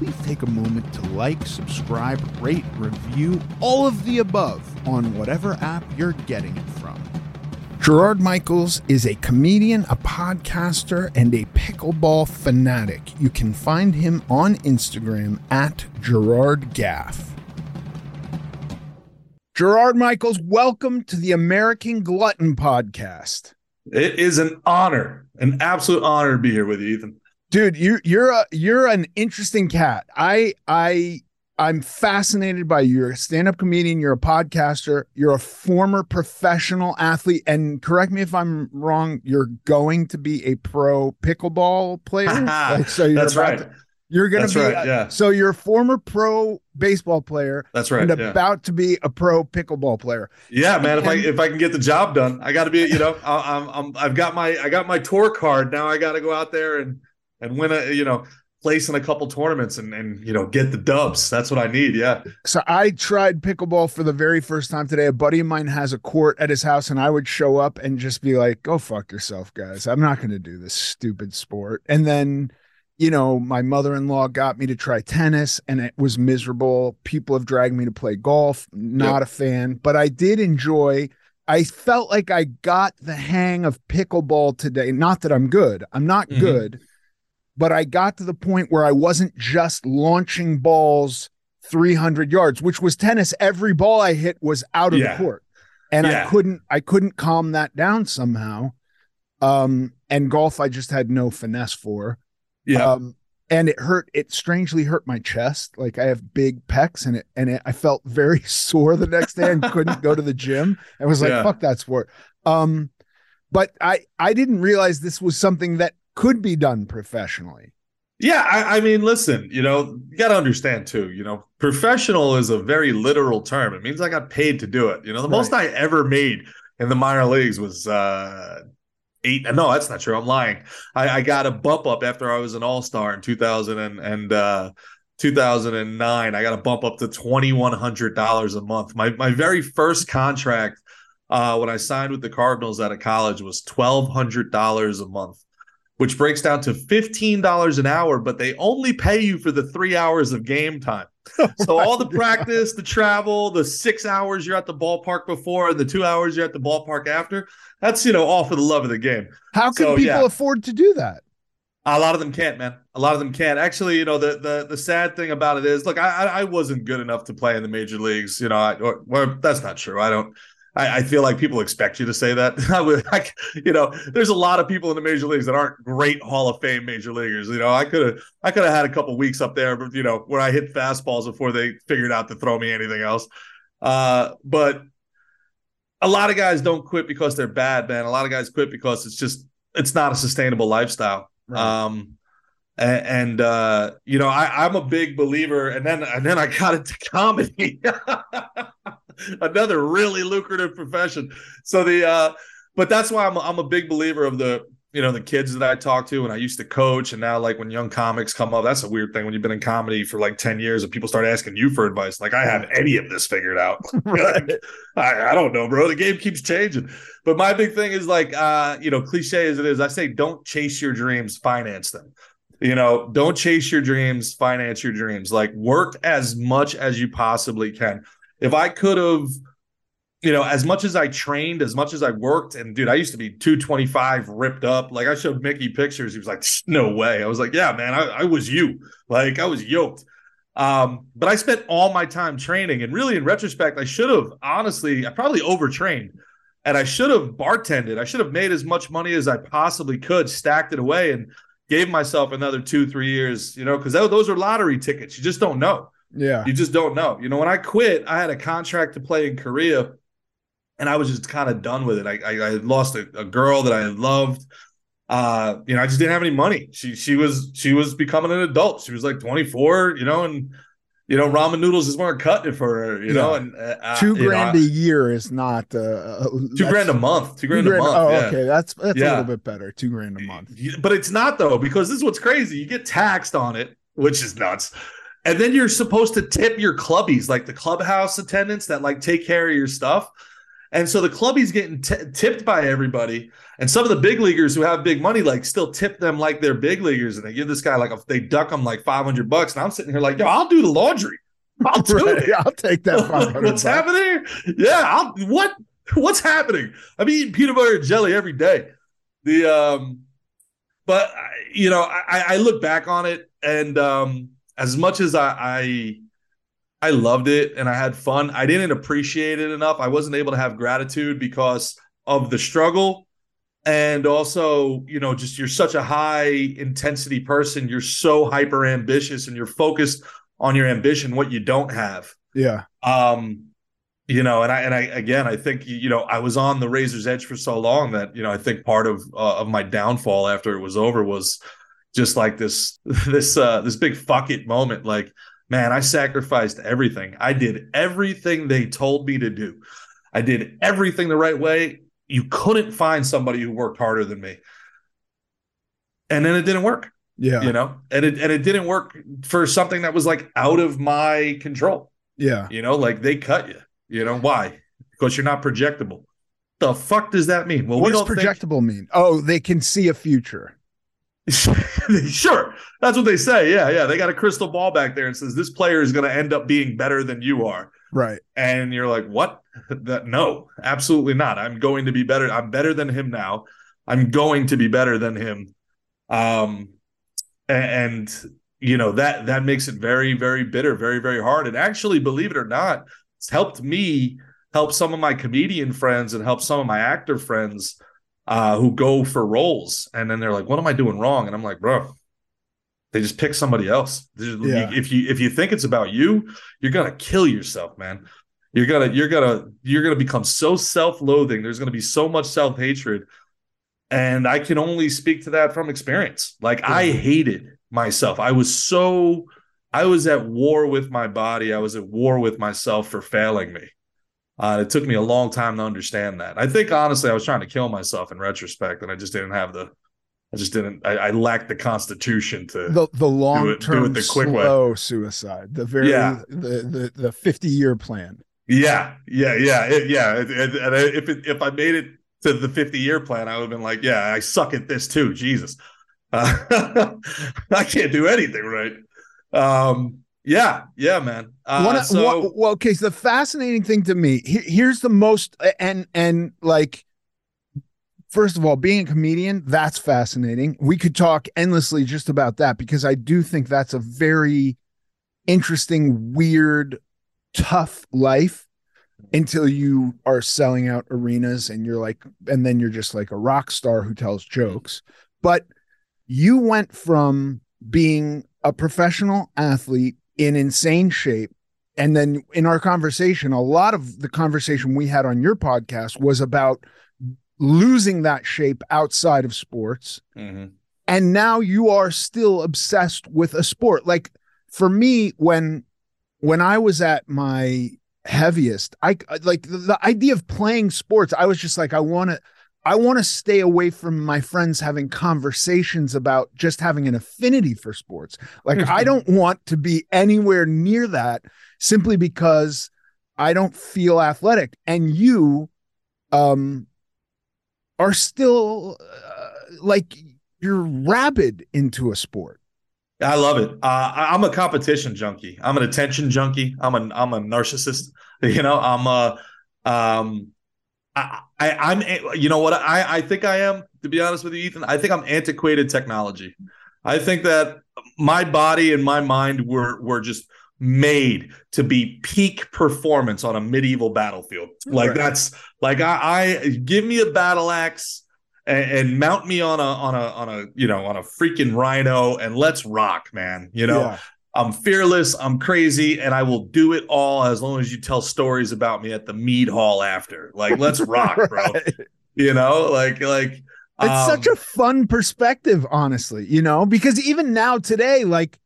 please take a moment to like, subscribe, rate, review, all of the above on whatever app you're getting it from. Gerard Michaels is a comedian, a podcaster, and a pickleball fanatic. You can find him on Instagram at Gerard Gaff. Gerard Michaels, welcome to the American Glutton Podcast. It is an honor, an absolute honor to be here with you, Ethan. Dude, you you're a you're an interesting cat. I I I'm fascinated by you. You're a stand-up comedian, you're a podcaster, you're a former professional athlete, and correct me if I'm wrong, you're going to be a pro pickleball player. like, so you're That's right. To, you're gonna That's be right, yeah. so you're a former pro baseball player That's right. and yeah. about to be a pro pickleball player. Yeah, man. If I if I can get the job done, I got to be. You know, I, I'm I'm I've got my I got my tour card now. I got to go out there and and win a you know place in a couple tournaments and and you know get the dubs. That's what I need. Yeah. So I tried pickleball for the very first time today. A buddy of mine has a court at his house, and I would show up and just be like, "Go fuck yourself, guys. I'm not going to do this stupid sport." And then, you know, my mother-in-law got me to try tennis, and it was miserable. People have dragged me to play golf. Not a fan, but I did enjoy. I felt like I got the hang of pickleball today. Not that I'm good. I'm not Mhm. good, but I got to the point where I wasn't just launching balls 300 yards, which was tennis. Every ball I hit was out of Yeah. the court. And I couldn't I couldn't calm that down somehow. Um and golf I just had no finesse for. Yeah. Um and it hurt it strangely hurt my chest. Like I have big pecs and it and it, I felt very sore the next day and couldn't go to the gym. I was like Yeah. fuck that sport. Um but I I didn't realize this was something that could be done professionally. Yeah, I, I mean, listen, you know, you got to understand too. You know, professional is a very literal term. It means I got paid to do it. You know, the most I ever made in the minor leagues was uh eight. No, that's not true. I'm lying. I, I got a bump up after I was an All Star in 2000 and, and uh, 2009. I got a bump up to twenty one hundred dollars a month. My my very first contract uh, when I signed with the Cardinals out of college was twelve hundred dollars a month which breaks down to $15 an hour, but they only pay you for the three hours of game time. Oh so all the practice, the travel, the six hours you're at the ballpark before, and the two hours you're at the ballpark after, that's, you know, all for the love of the game. How can So, people yeah. afford to do that? A lot of them can't, man. A lot of them can't. Actually, you know, the the the sad thing about it is, look, I I I wasn't good enough to play in the major leagues. You know, I, or, or that's not true. I don't. I, I, feel like people expect you to say that. I would, like, you know, there's a lot of people in the major leagues that aren't great Hall of Fame major leaguers. You know, I could have, I could have had a couple weeks up there, but you know, where I hit fastballs before they figured out to throw me anything else. Uh, but a lot of guys don't quit because they're bad, man. A lot of guys quit because it's just, it's not a sustainable lifestyle. Right. Um, and, and uh, you know, I, I'm a big believer. And then, and then I got into comedy. another really lucrative profession. So the uh but that's why I'm I'm a big believer of the you know the kids that I talk to and I used to coach. And now like when young comics come up that's a weird thing when you've been in comedy for like 10 years and people start asking you for advice. Like I have any of this figured out. Right. I, I don't know bro. The game keeps changing. But my big thing is like uh you know cliche as it is I say don't chase your dreams finance them. You know don't chase your dreams finance your dreams. Like work as much as you possibly can if I could have, you know, as much as I trained, as much as I worked, and dude, I used to be 225 ripped up. Like I showed Mickey pictures. He was like, no way. I was like, yeah, man, I, I was you. Like I was yoked. Um, but I spent all my time training. And really, in retrospect, I should have honestly, I probably overtrained and I should have bartended. I should have made as much money as I possibly could, stacked it away, and gave myself another two, three years, you know, because those are lottery tickets. You just don't know. Yeah. You just don't know. You know, when I quit, I had a contract to play in Korea and I was just kind of done with it. I, I, I lost a, a, girl that I loved. Uh, you know, I just didn't have any money. She she was she was becoming an adult. She was like 24, you know, and you know, ramen noodles is weren't cutting it for her, you yeah. know, and uh, two grand know, a year is not uh, two grand a month. Two grand, two grand a month. Oh, yeah. okay, that's that's yeah. a little bit better. Two grand a month, but it's not though because this is what's crazy. You get taxed on it, which is nuts. And then you're supposed to tip your clubbies, like the clubhouse attendants that like take care of your stuff. And so the clubbies getting t- tipped by everybody, and some of the big leaguers who have big money like still tip them like they're big leaguers, and they give this guy like a, they duck him like five hundred bucks, and I'm sitting here like, yo, I'll do the laundry, I'll do right. it, I'll take that. what's bucks. happening? Yeah, I'll, what what's happening? I'm eating peanut butter and jelly every day. The um, but you know, I, I look back on it, and um, as much as I, I I loved it and I had fun, I didn't appreciate it enough. I wasn't able to have gratitude because of the struggle. And also you know just you're such a high intensity person. You're so hyper ambitious and you're focused on your ambition what you don't have. Yeah. Um you know and i and i again i think you know i was on the razor's edge for so long that you know i think part of uh, of my downfall after it was over was just like this this uh this big fuck it moment like man i sacrificed everything. I did everything they told me to do. I did everything the right way. You couldn't find somebody who worked harder than me. And then it didn't work yeah. you know? And it and it didn't work for something that was like out of my control. Yeah. You know like they cut you you know? Why? Because you're not projectable. The fuck does that mean? Well what does projectable think... mean? Oh they can see a future sure, that's what they say. Yeah, yeah. They got a crystal ball back there and says this player is going to end up being better than you are. Right. And you're like, what? That no, absolutely not. I'm going to be better. I'm better than him now. I'm going to be better than him. Um, and, and you know that that makes it very, very bitter, very, very hard. And actually, believe it or not, it's helped me help some of my comedian friends and help some of my actor friends uh, who go for roles, and then they're like, "What am I doing wrong?" And I'm like, "Bro, they just pick somebody else. Yeah. If you if you think it's about you, you're gonna kill yourself, man. You're gonna you're gonna you're gonna become so self-loathing. There's gonna be so much self-hatred, and I can only speak to that from experience. Like yeah. I hated myself. I was so I was at war with my body. I was at war with myself for failing me. Uh, it took me a long time to understand that. I think honestly, I was trying to kill myself in retrospect, and I just didn't have the, I just didn't. I, I lacked the constitution to the the long term the quick slow way. suicide, the very yeah. the the the fifty year plan. Yeah, yeah, yeah, it, yeah. It, it, and if it, if I made it to the fifty year plan, I would have been like, yeah, I suck at this too. Jesus, uh, I can't do anything right. Um, yeah, yeah, man. Uh, One, so, well, okay. So the fascinating thing to me here, here's the most, and and like, first of all, being a comedian, that's fascinating. We could talk endlessly just about that because I do think that's a very interesting, weird, tough life. until you are selling out arenas and you're like and then you're just like a rock star who tells jokes but you went from being a professional athlete in insane shape. And then in our conversation a lot of the conversation we had on your podcast was about losing that shape outside of sports. Mm-hmm. and now you are still obsessed with a sport. Like for me when when i was at my heaviest i like the, the idea of playing sports i was just like i want to i want to stay away from my friends having conversations about just having an affinity for sports like i don't want to be anywhere near that simply because i don't feel athletic and you um are still uh, like you're rabid into a sport I love it. Uh, I'm a competition junkie. I'm an attention junkie. I'm a I'm a narcissist. You know, I'm a um, I, I I'm you know what I I think I am to be honest with you, Ethan. I think I'm antiquated technology. I think that my body and my mind were were just made to be peak performance on a medieval battlefield. Like Right. that's like I, I give me a battle axe and, and mount me on a on a on a you know on a freaking rhino and let's rock, man. You know, Yeah. I'm fearless, I'm crazy, and I will do it all as long as you tell stories about me at the mead hall after. Like, let's rock, bro. You know, like like It's um, such a fun perspective, honestly, you know, because even now today, like,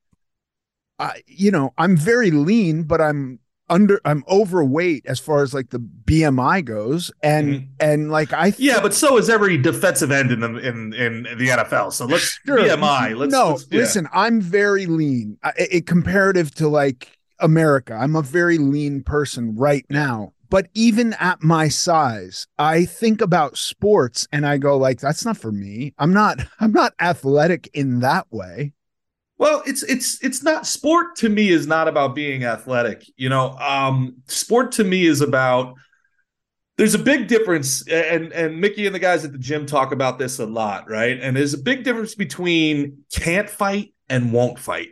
I, you know, I'm very lean, but I'm under, I'm overweight as far as like the BMI goes. And, Mhm. and like, I, th- yeah, but so is every defensive end in the in in the NFL. So let's Sure. BMI. Let's no, let's- yeah. listen, I'm very lean I, it, comparative to like America. I'm a very lean person right now. But even at my size, I think about sports and I go like, that's not for me. I'm not, I'm not athletic in that way. Well, it's it's it's not sport to me is not about being athletic. You know, um sport to me is about there's a big difference and and Mickey and the guys at the gym talk about this a lot, right? And there's a big difference between can't fight and won't fight.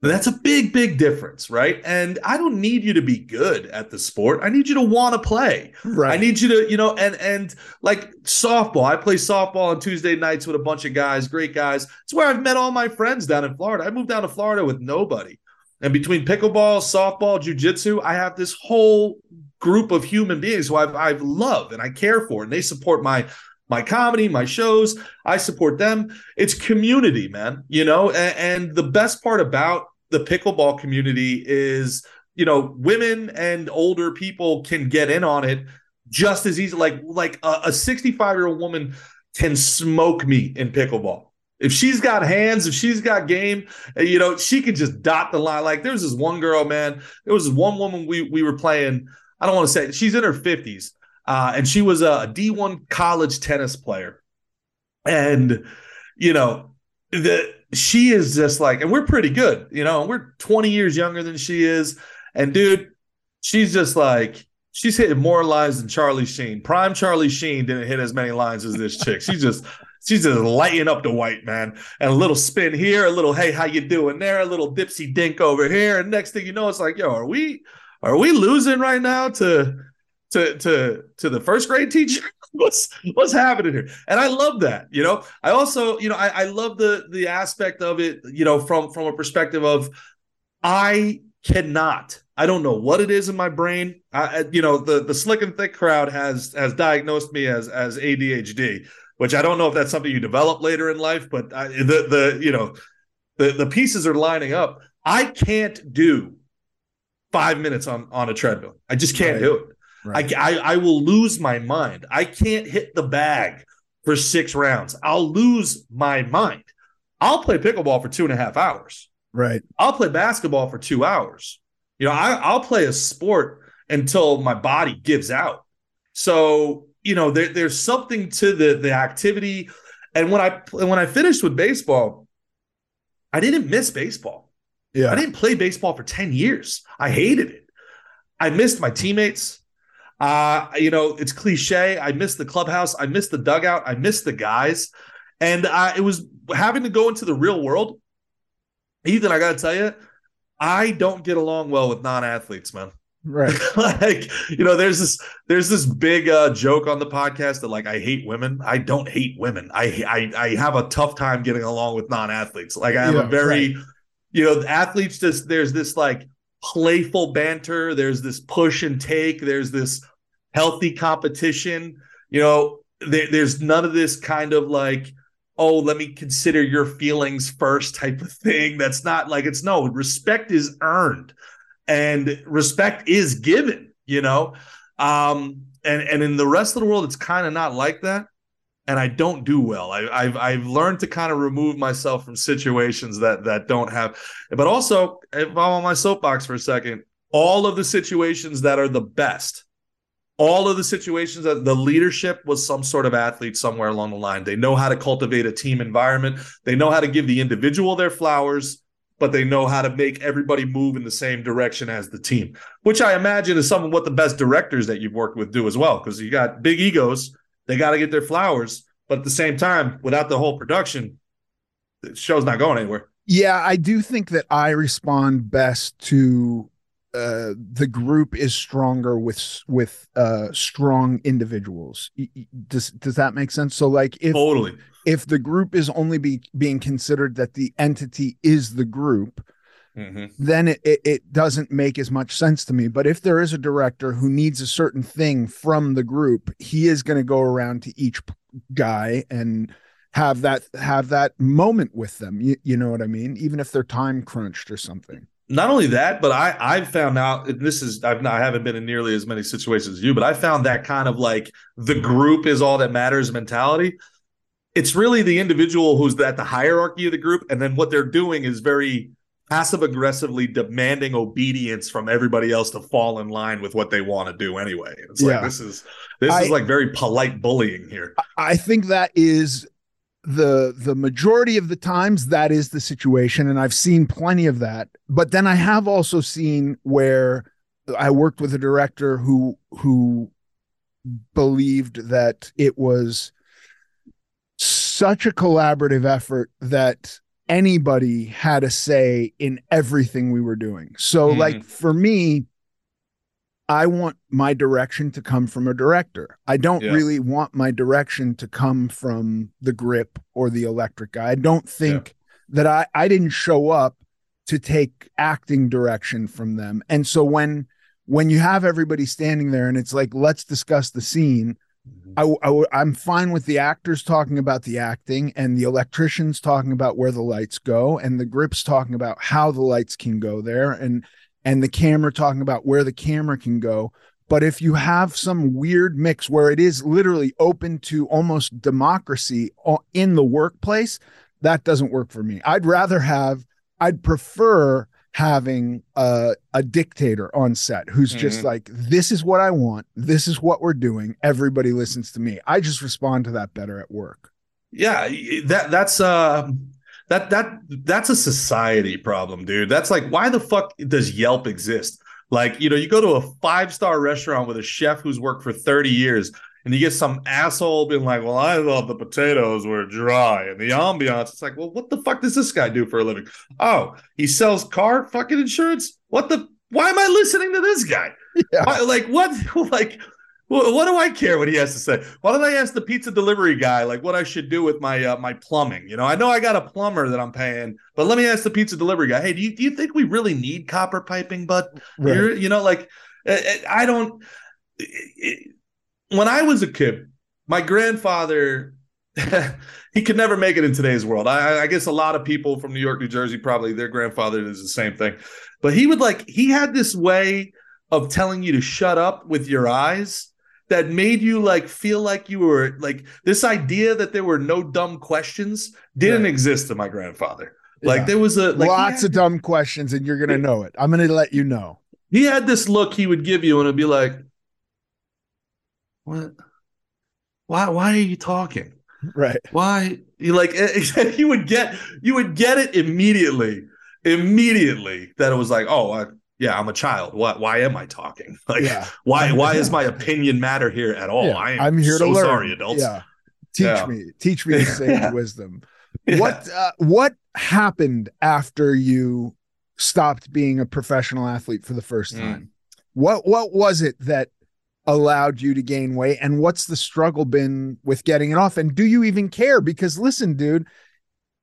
That's a big big difference, right? And I don't need you to be good at the sport. I need you to want to play. Right. I need you to, you know, and and like softball. I play softball on Tuesday nights with a bunch of guys, great guys. It's where I've met all my friends down in Florida. I moved down to Florida with nobody. And between pickleball, softball, jujitsu, I have this whole group of human beings who I've I've loved and I care for, and they support my my comedy, my shows. I support them. It's community, man. You know, and, and the best part about the pickleball community is, you know, women and older people can get in on it just as easy. Like like a 65 year old woman can smoke me in pickleball. If she's got hands, if she's got game, uh, you know, she can just dot the line. Like there's this one girl, man. There was this one woman we we were playing. I don't want to say she's in her 50s, uh, and she was a D1 college tennis player. And you know, the she is just like, and we're pretty good, you know, we're 20 years younger than she is. And dude, she's just like, she's hitting more lines than Charlie Sheen. Prime Charlie Sheen didn't hit as many lines as this chick. She's just she's just lighting up the white man. And a little spin here, a little hey, how you doing there, a little dipsy dink over here. And next thing you know, it's like, yo, are we are we losing right now to to to to the first grade teacher? what's what's happening here? And I love that. You know, I also, you know, I, I love the the aspect of it, you know, from from a perspective of I cannot. I don't know what it is in my brain. I, you know, the the slick and thick crowd has has diagnosed me as as ADHD, which I don't know if that's something you develop later in life, but I, the the you know the the pieces are lining up. I can't do five minutes on on a treadmill. I just can't Right. do it. Right. I, I I will lose my mind. I can't hit the bag for six rounds. I'll lose my mind. I'll play pickleball for two and a half hours. right. I'll play basketball for two hours. You know, I, I'll play a sport until my body gives out. So you know, there, there's something to the the activity. And when I when I finished with baseball, I didn't miss baseball. Yeah. I didn't play baseball for 10 years. I hated it. I missed my teammates. Uh, you know, it's cliche. I missed the clubhouse. I missed the dugout. I missed the guys. And uh, it was having to go into the real world. Ethan, I got to tell you, I don't get along well with non athletes, man. Right. like, you know, there's this there's this big uh, joke on the podcast that like I hate women. I don't hate women. I I I have a tough time getting along with non-athletes. Like I have Yeah, a very right. you know, athletes just there's this like playful banter, there's this push and take, there's this healthy competition. You know, there, there's none of this kind of like oh, let me consider your feelings first type of thing. That's not like it's no respect is earned and respect is given, you know. Um, and and in the rest of the world, it's kind of not like that. And I don't do well. I, I've I've learned to kind of remove myself from situations that that don't have. But also, if I'm on my soapbox for a second, all of the situations that are the best all of the situations that the leadership was some sort of athlete somewhere along the line. They know how to cultivate a team environment. They know how to give the individual their flowers, but they know how to make everybody move in the same direction as the team, which I imagine is some of what the best directors that you've worked with do as well. Because you got big egos, they got to get their flowers, but at the same time, without the whole production, the show's not going anywhere. Yeah, I do think that I respond best to uh the group is stronger with with uh strong individuals. Does does that make sense? So like if Totally. if the group is only be being considered that the entity is the group Mhm. then it, it, it doesn't make as much sense to me. But if there is a director who needs a certain thing from the group he is going to go around to each guy and have that have that moment with them. You, you know what i mean? Even if they're time crunched or something not only that, but I I've found out this is I've not I haven't been in nearly as many situations as you, but I found that kind of like the group is all that matters mentality. It's really the individual who's at the hierarchy of the group, and then what they're doing is very passive aggressively demanding obedience from everybody else to fall in line with what they want to do anyway. It's like Yeah. this is this I- is like very polite bullying here. I think that is the the majority of the times that is the situation and I've seen plenty of that. But then I have also seen where I worked with a director who who believed that it was such a collaborative effort that anybody had a say in everything we were doing. So Mhm. like for me I want my direction to come from a director. I don't Yeah. really want my direction to come from the grip or the electric guy. I don't think that I I didn't show up to take acting direction from them. And so when when you have everybody standing there and it's like let's discuss the scene, mm-hmm. I, I am fine with the actors talking about the acting and the electricians talking about where the lights go and the grips talking about how the lights can go there and and the camera talking about where the camera can go. But if you have some weird mix where it is literally open to almost democracy in the workplace, that doesn't work for me. I'd rather have, I'd prefer having a, a dictator on set who's just Mhm. like, this is what I want. This is what we're doing. Everybody listens to me. I just respond to that better at work. Yeah, that that's uh that that that's a society problem, dude. That's like why the fuck does Yelp exist? Like, you know, you go to a five-star restaurant with a chef who's worked for 30 years and you get some asshole being like, "Well, I thought the potatoes were dry and the ambiance." It's like, "Well, what the fuck does this guy do for a living?" "Oh, he sells car fucking insurance." What the why am I listening to this guy? Yeah. Why- like what like what, what do I care what he has to say? Why don't I ask the pizza delivery guy like what I should do with my uh, my plumbing? You know, I know I got a plumber that I'm paying, but let me ask the pizza delivery guy. Hey, do you do you think we really need copper piping? But Right. you're, you know, like uh, uh, I don't. it- it- when I was a kid, my grandfather. he could never make it in today's world. I, I guess a lot of people from New York, New Jersey, probably their grandfather is the same thing. But he would like he had this way of telling you to shut up with your eyes that made you like feel like you were like this idea that there were no dumb questions didn't Right. exist to my grandfather. Like there was a like Lots had- of dumb questions, and you're gonna know it. I'm gonna let you know. he had this look he would give you and it'd be like what why why are you talking Right. why you like you would get you would get it immediately immediately that it was like oh I, yeah i'm a child what why am i talking like Yeah. why why does my opinion matter here at all Yeah, i am I'm here so to learn. sorry adults Yeah. Teach Yeah. me. Teach me the sage wisdom. What uh, what happened after you stopped being a professional athlete for the first Mm. time? What what was it that allowed you to gain weight and what's the struggle been with getting it off and do you even care because listen dude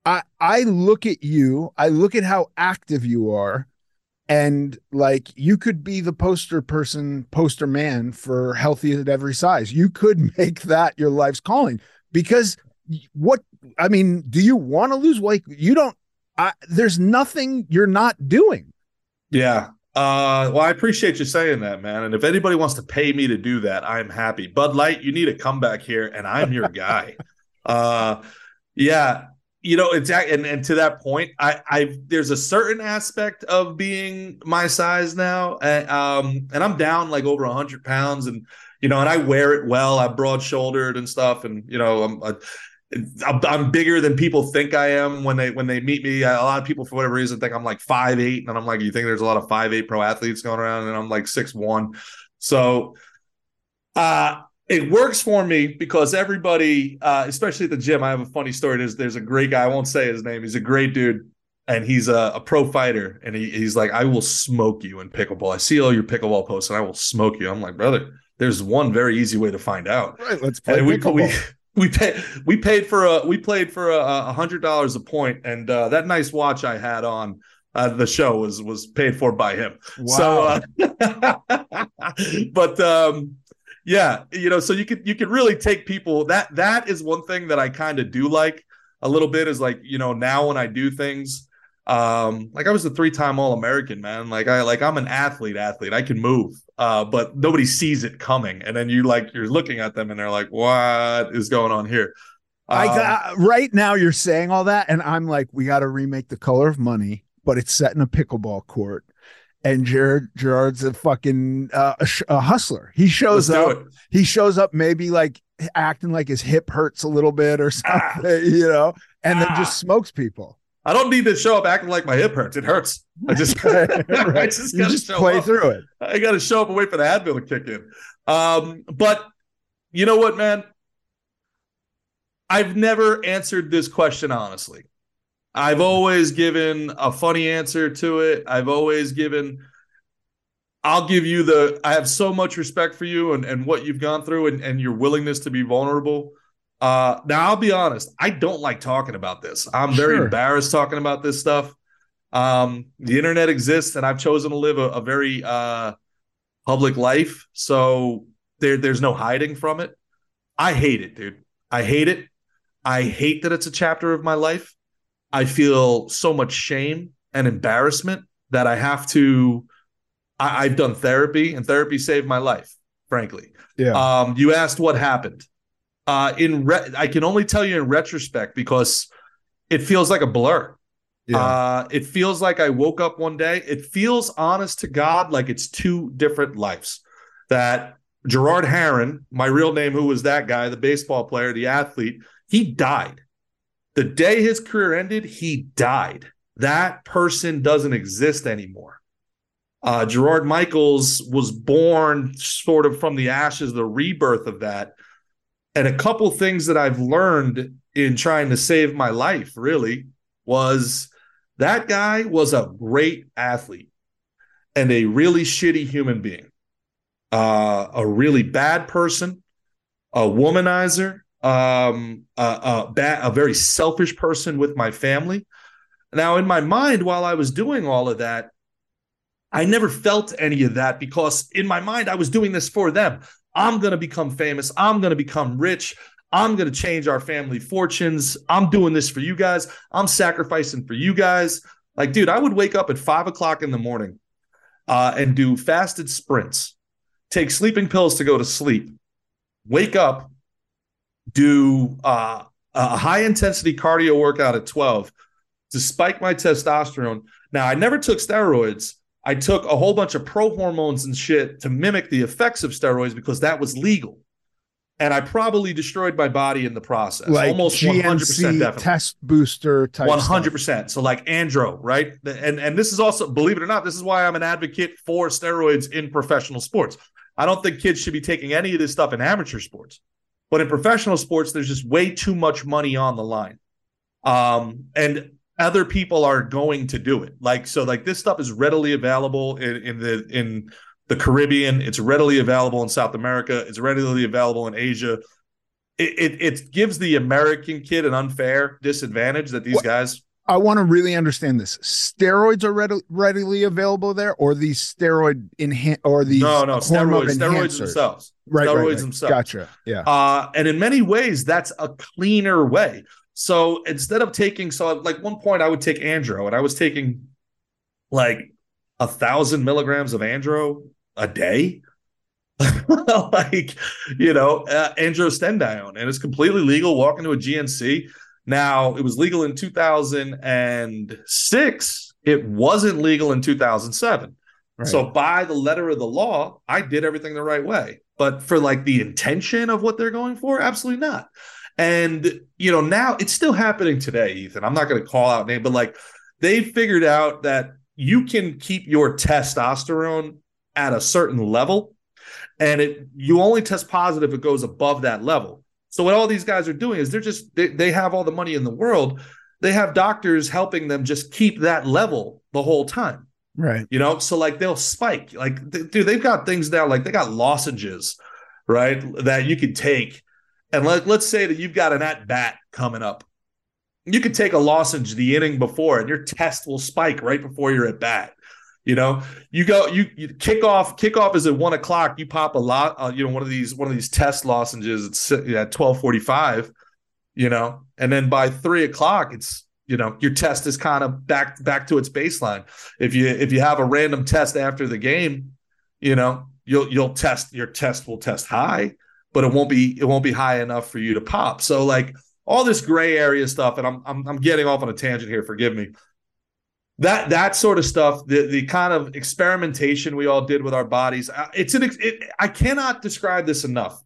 I I look at you, I look at how active you are and like you could be the poster person, poster man for healthy at every size. You could make that your life's calling because what I mean, do you want to lose weight? You don't I, there's nothing you're not doing. Yeah. Uh, well, I appreciate you saying that, man. And if anybody wants to pay me to do that, I'm happy. Bud Light, you need to come back here, and I'm your guy. uh, yeah, you know, it's and and to that point, I I there's a certain aspect of being my size now, and, um, and I'm down like over hundred pounds, and you know, and I wear it well. I'm broad shouldered and stuff, and you know, I'm. I, I'm bigger than people think I am when they when they meet me. A lot of people, for whatever reason, think I'm like five eight, and I'm like, you think there's a lot of five eight pro athletes going around, and I'm like six one. So, uh, it works for me because everybody, uh, especially at the gym, I have a funny story. There's there's a great guy. I won't say his name. He's a great dude, and he's a, a pro fighter. And he, he's like, I will smoke you in pickleball. I see all your pickleball posts, and I will smoke you. I'm like, brother, there's one very easy way to find out. Right, let's play and pickleball. We, we paid we paid for a we played for a, a hundred dollars a point, and uh, that nice watch I had on uh, the show was was paid for by him. Wow. So, uh, but um, yeah, you know, so you could you could really take people that that is one thing that I kind of do like a little bit is like you know now when I do things um like i was a three-time all-american man. Like i like i'm an athlete athlete. I can move uh but nobody sees it coming. And then you like you're looking at them and they're like what is going on here? Um, i got right now you're saying all that and i'm like we got to remake the color of money but it's set in a pickleball court and Jared Gerard's a fucking uh, a, a, hustler. He shows up. He shows up maybe like acting like his hip hurts a little bit or ah. something, ah. you know, and ah. then just smokes people. I don't need to show up acting like my hip hurts. It hurts. I just, right. I just, you just play up. through it. I got to show up and wait for the Advil to kick in. Um, but you know what, man? I've never answered this question honestly. I've always given a funny answer to it. I've always given. I'll give you the. I have so much respect for you and, and what you've gone through and, and your willingness to be vulnerable. Uh, now I'll be honest, I don't like talking about this. I'm very embarrassed talking about this stuff. Um, the internet exists, and I've chosen to live a, a very uh, public life, so there, there's no hiding from it. I hate it, dude. I hate it. I hate that it's a chapter of my life. I feel so much shame and embarrassment that I have to. I, have done therapy, and therapy saved my life. Frankly, yeah. Um, you asked what happened uh, in re- I can only tell you in retrospect because it feels like a blur. Yeah. Uh, it feels like I woke up one day. It feels honest to God like it's two different lives. That Gerard Heron, my real name, who was that guy, the baseball player, the athlete, he died. The day his career ended, he died. That person doesn't exist anymore. Uh, Gerard Michaels was born sort of from the ashes, the rebirth of that. And a couple things that I've learned in trying to save my life really was that guy was a great athlete and a really shitty human being, uh, a really bad person, a womanizer, um, a, a, a very selfish person with my family. Now, in my mind, while I was doing all of that, I never felt any of that because in my mind, I was doing this for them. I'm going to become famous. I'm going to become rich. I'm going to change our family fortunes. I'm doing this for you guys. I'm sacrificing for you guys. Like, dude, I would wake up at five o'clock in the morning uh, and do fasted sprints, take sleeping pills to go to sleep, wake up, do uh, a high intensity cardio workout at 12 to spike my testosterone. Now, I never took steroids, I took a whole bunch of pro hormones and shit to mimic the effects of steroids because that was legal. And I probably destroyed my body in the process. Like Almost GNC 100% definitely. test booster type 100%. Stuff. So like andro, right? And and this is also believe it or not, this is why I'm an advocate for steroids in professional sports. I don't think kids should be taking any of this stuff in amateur sports. But in professional sports there's just way too much money on the line. Um, and other people are going to do it. Like so, like this stuff is readily available in, in the in the Caribbean. It's readily available in South America. It's readily available in Asia. It, it, it gives the American kid an unfair disadvantage that these what? guys I want to really understand this. Steroids are readily, readily available there, or these steroid enhan or these no no steroids steroids themselves right steroids right, right. themselves. Gotcha. Yeah. Uh, and in many ways, that's a cleaner way. So instead of taking so like one point, I would take andro, and I was taking like a thousand milligrams of andro a day. like you know uh, androstenedione and it's completely legal walk into a gnc now, it was legal in 2006. It wasn't legal in 2007. Right. So, by the letter of the law, I did everything the right way. But for like the intention of what they're going for, absolutely not. And, you know, now it's still happening today, Ethan. I'm not going to call out name, but like they figured out that you can keep your testosterone at a certain level and it you only test positive if it goes above that level. So what all these guys are doing is they're just they, they have all the money in the world. They have doctors helping them just keep that level the whole time. Right. You know, so like they'll spike. Like dude, they've got things now like they got lozenges, right? That you could take. And let, let's say that you've got an at bat coming up. You could take a lozenge the inning before and your test will spike right before you're at bat. You know, you go, you, you kick off. Is at one o'clock. You pop a lot. Uh, you know, one of these one of these test lozenges. It's at twelve forty five. You know, and then by three o'clock, it's you know your test is kind of back back to its baseline. If you if you have a random test after the game, you know you'll you'll test your test will test high, but it won't be it won't be high enough for you to pop. So like all this gray area stuff, and I'm I'm, I'm getting off on a tangent here. Forgive me that that sort of stuff the the kind of experimentation we all did with our bodies it's an it, i cannot describe this enough.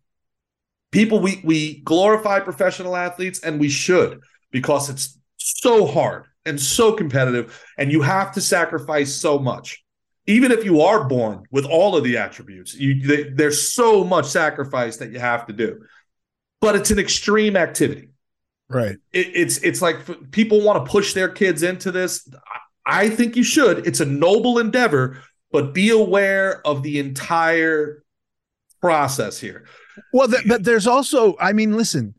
People we we glorify professional athletes and we should because it's so hard and so competitive and you have to sacrifice so much. Even if you are born with all of the attributes you they, there's so much sacrifice that you have to do. But it's an extreme activity. Right. It, it's it's like people want to push their kids into this I think you should. It's a noble endeavor, but be aware of the entire process here. Well, th- but there's also, I mean, listen,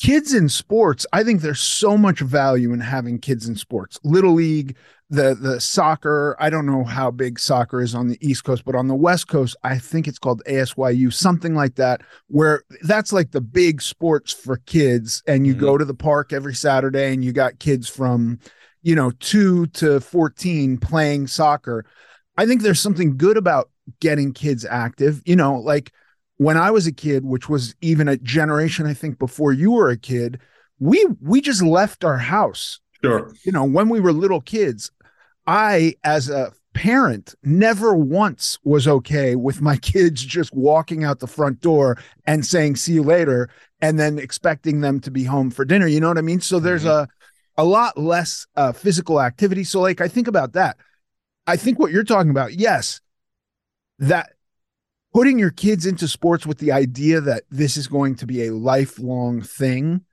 kids in sports, I think there's so much value in having kids in sports. Little League, the the soccer, I don't know how big soccer is on the East Coast, but on the West Coast, I think it's called ASYU, something like that, where that's like the big sports for kids. And you mm-hmm. go to the park every Saturday and you got kids from you know, two to 14 playing soccer. I think there's something good about getting kids active. You know, like when I was a kid, which was even a generation, I think, before you were a kid, we we just left our house. Sure. You know, when we were little kids, I, as a parent, never once was okay with my kids just walking out the front door and saying, see you later, and then expecting them to be home for dinner. You know what I mean? So there's mm-hmm. a a lot less uh, physical activity. So, like, I think about that. I think what you're talking about, yes, that putting your kids into sports with the idea that this is going to be a lifelong thing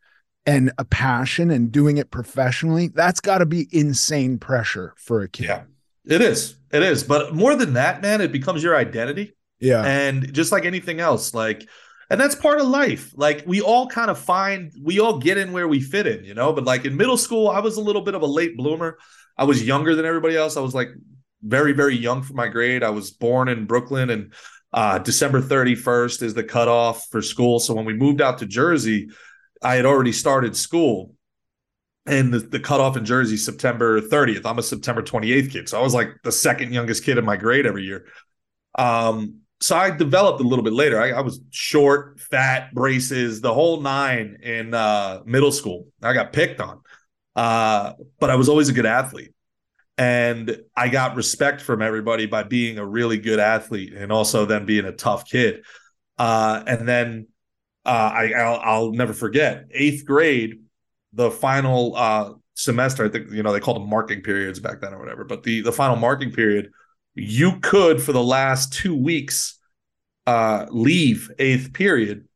and a passion and doing it professionally, that's got to be insane pressure for a kid. Yeah, it is. It is. But more than that, man, it becomes your identity. Yeah. And just like anything else, like, and that's part of life. Like we all kind of find we all get in where we fit in, you know. But like in middle school, I was a little bit of a late bloomer. I was younger than everybody else. I was like very, very young for my grade. I was born in Brooklyn and uh, December 31st is the cutoff for school. So when we moved out to Jersey, I had already started school. And the, the cutoff in Jersey, September 30th. I'm a September 28th kid. So I was like the second youngest kid in my grade every year. Um, so I developed a little bit later. I, I, was short, fat, braces, the whole nine in uh, middle school. I got picked on, uh, but I was always a good athlete, and I got respect from everybody by being a really good athlete and also then being a tough kid. Uh, and then uh, I, I'll, I'll, never forget eighth grade, the final uh, semester. I think you know they called them marking periods back then or whatever. But the the final marking period you could for the last two weeks uh, leave eighth period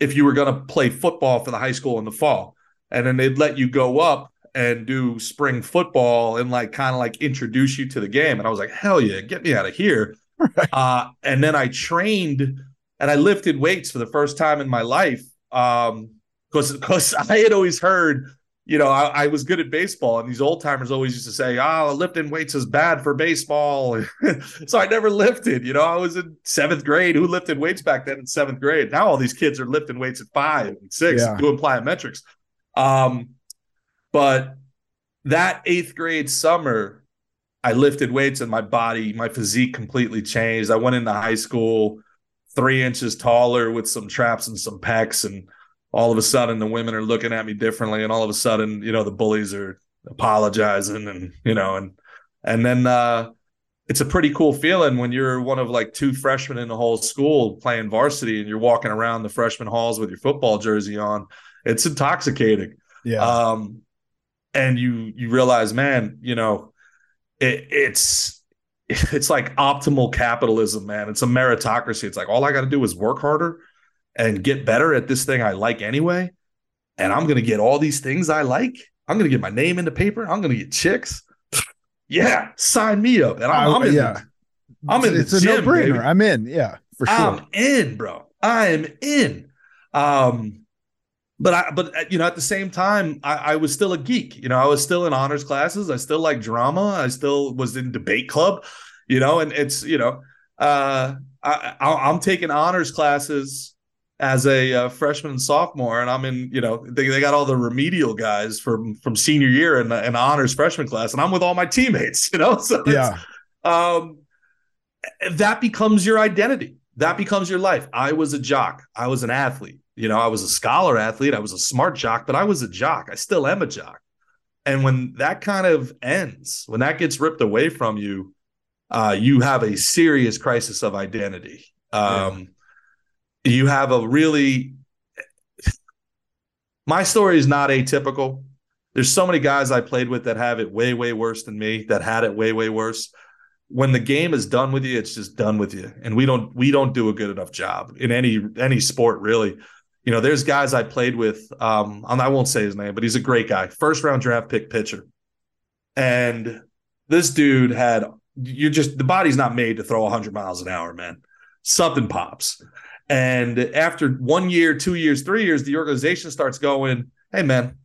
if you were going to play football for the high school in the fall and then they'd let you go up and do spring football and like kind of like introduce you to the game and i was like hell yeah get me out of here right. uh, and then I trained and I lifted weights for the first time in my life. Um, because because I had always heard, you know, I, I, was good at baseball, and these old timers always used to say, "Oh, lifting weights is bad for baseball." so I never lifted. You know, I was in seventh grade. Who lifted weights back then in seventh grade? Now all these kids are lifting weights at five and six, yeah. doing plyometrics. Um, but that eighth grade summer, I lifted weights, and my body, my physique completely changed. I went into high school three inches taller with some traps and some pecs and all of a sudden the women are looking at me differently and all of a sudden you know the bullies are apologizing and you know and and then uh it's a pretty cool feeling when you're one of like two freshmen in the whole school playing varsity and you're walking around the freshman halls with your football jersey on. It's intoxicating. Yeah. Um and you you realize man you know it, it's it's like optimal capitalism man. It's a meritocracy. It's like all i got to do is work harder and get better at this thing I like anyway. And I'm going to get all these things I like. I'm going to get my name in the paper. I'm going to get chicks. yeah, sign me up. And I'm, I'm in. Yeah. I'm in. It's a no brainer. I'm in. Yeah, for sure. I'm in, bro. I am in. Um, but I, but uh, you know, at the same time, I, I was still a geek. You know, I was still in honors classes. I still like drama. I still was in debate club. You know, and it's you know, uh, I, I'm taking honors classes as a uh, freshman and sophomore, and I'm in, you know, they, they got all the remedial guys from from senior year and an honors freshman class, and I'm with all my teammates, you know. So yeah, um, that becomes your identity. That becomes your life. I was a jock. I was an athlete. You know, I was a scholar athlete. I was a smart jock, but I was a jock. I still am a jock. And when that kind of ends, when that gets ripped away from you, uh, you have a serious crisis of identity. Um, yeah you have a really my story is not atypical. There's so many guys I played with that have it way, way worse than me, that had it way, way worse. When the game is done with you, it's just done with you. And we don't we don't do a good enough job in any any sport, really. You know, there's guys I played with. Um, I won't say his name, but he's a great guy, first round draft pick pitcher. And this dude had you're just the body's not made to throw 100 miles an hour, man. Something pops. And after one year, two years, three years, the organization starts going, "Hey, man,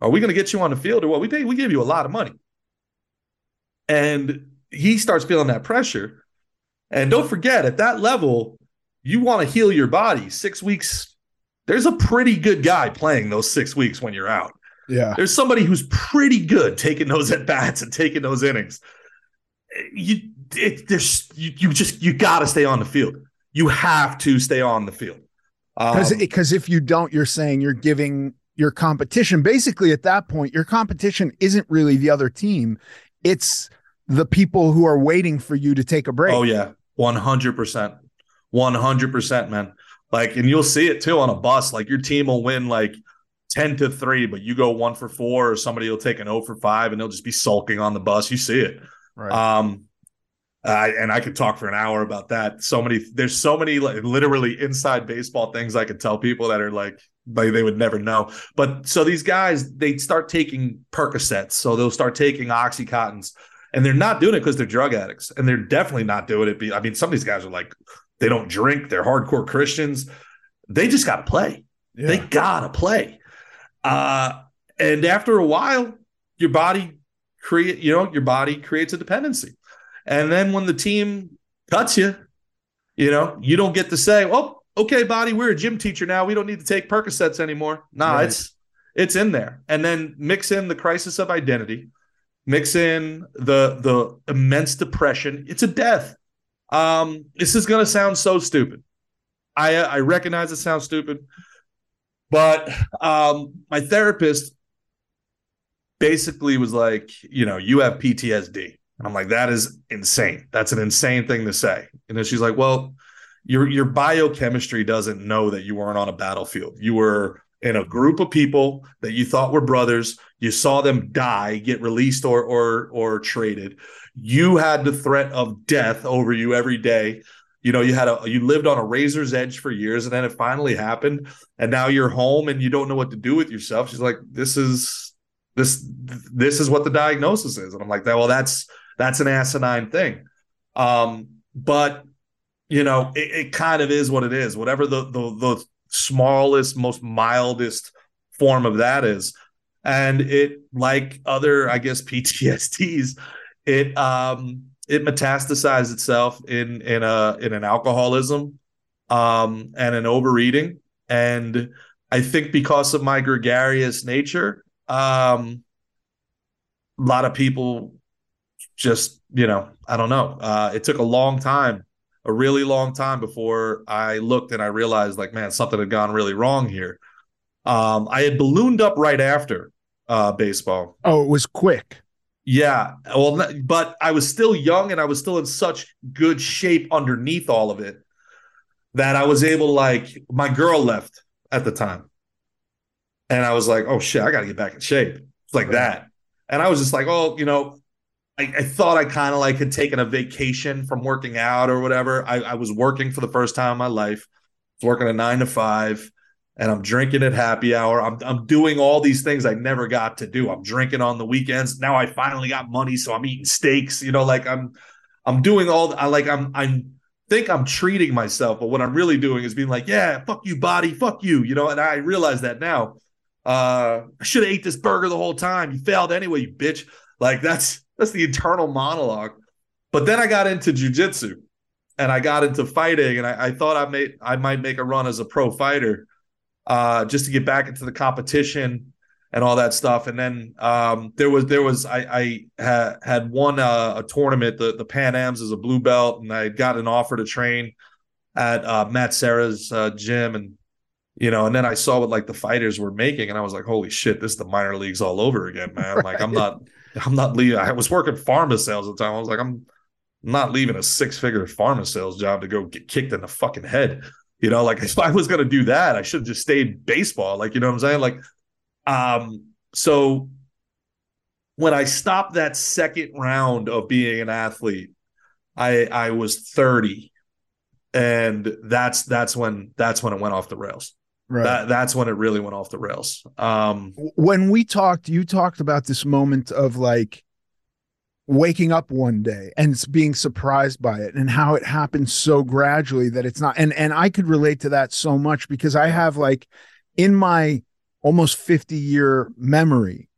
are we going to get you on the field or what? We pay, we give you a lot of money." And he starts feeling that pressure. And don't forget, at that level, you want to heal your body. Six weeks, there's a pretty good guy playing those six weeks when you're out. Yeah. There's somebody who's pretty good taking those at bats and taking those innings. You, it, there's, you, you just, you got to stay on the field you have to stay on the field. Because um, because if you don't, you're saying you're giving your competition basically at that point, your competition isn't really the other team. It's the people who are waiting for you to take a break. Oh yeah. 100%. 100%, man. Like, and you'll see it too on a bus. Like your team will win like 10 to 3, but you go one for four, or somebody will take an 0 for 5 and they'll just be sulking on the bus. You see it. Right. Um, uh, and I could talk for an hour about that. So many, there's so many like, literally inside baseball things I could tell people that are like, like they would never know. But so these guys, they start taking Percocets. So they'll start taking Oxycontins and they're not doing it because they're drug addicts. And they're definitely not doing it. Be, I mean, some of these guys are like, they don't drink, they're hardcore Christians. They just got to play. Yeah. They got to play. Uh, and after a while, your body create, you know, your body creates a dependency. And then when the team cuts you, you know, you don't get to say, "Oh, okay, body, we're a gym teacher now. We don't need to take Percocets anymore." Nah, right. it's it's in there. And then mix in the crisis of identity, mix in the the immense depression. It's a death. Um, this is gonna sound so stupid. I I recognize it sounds stupid, but um, my therapist basically was like, you know, you have PTSD. And I'm like, that is insane. That's an insane thing to say. And then she's like, well, your your biochemistry doesn't know that you weren't on a battlefield. You were in a group of people that you thought were brothers. You saw them die, get released or or or traded. You had the threat of death over you every day. You know, you had a you lived on a razor's edge for years, and then it finally happened, and now you're home and you don't know what to do with yourself. She's like, "This is this this is what the diagnosis is," and I'm like, "That well, that's that's an asinine thing. Um, but you know, it, it, kind of is what it is. Whatever the, the the smallest, most mildest form of that is, and it like other, I guess, PTSDs, it um it metastasized itself in in a in an alcoholism um and an overeating and i think because of my gregarious nature um a lot of people just you know i don't know uh it took a long time a really long time before i looked and i realized like man something had gone really wrong here um i had ballooned up right after uh baseball oh it was quick yeah. Well, but I was still young and I was still in such good shape underneath all of it that I was able to like my girl left at the time. And I was like, oh shit, I gotta get back in shape. It's like that. And I was just like, oh, you know, I, I thought I kind of like had taken a vacation from working out or whatever. I, I was working for the first time in my life. Working a nine to five and I'm drinking at happy hour. I'm I'm doing all these things I never got to do. I'm drinking on the weekends. Now I finally got money, so I'm eating steaks. You know, like I'm I'm doing all I like I'm I'm think I'm treating myself, but what I'm really doing is being like, yeah, fuck you, body, fuck you, you know, and I realize that now. Uh I should have ate this burger the whole time. You failed anyway, you bitch. Like that's that's the internal monologue. But then I got into jujitsu and I got into fighting and I, I thought I made I might make a run as a pro fighter uh, just to get back into the competition and all that stuff. And then um, there was there was I, I ha, had won a, a, tournament, the the Pan Am's as a blue belt, and I got an offer to train at uh, Matt Serra's uh, gym, and you know, and then I saw what like the fighters were making, and I was like, holy shit, this is the minor leagues all over again, man. Right. Like I'm not I'm not leaving. I was working pharma sales at the time. I was like, I'm not leaving a six figure pharma sales job to go get kicked in the fucking head. You know, like if I was going to do that, I should have just stayed baseball. Like, you know what I'm saying? Like, um, so when I stopped that second round of being an athlete, I I was 30. And that's that's when that's when it went off the rails. Right. That, that's when it really went off the rails. Um, when we talked, you talked about this moment of like waking up one day and being surprised by it and how it happens so gradually that it's not and and I could relate to that so much because I have like in my almost 50 year memory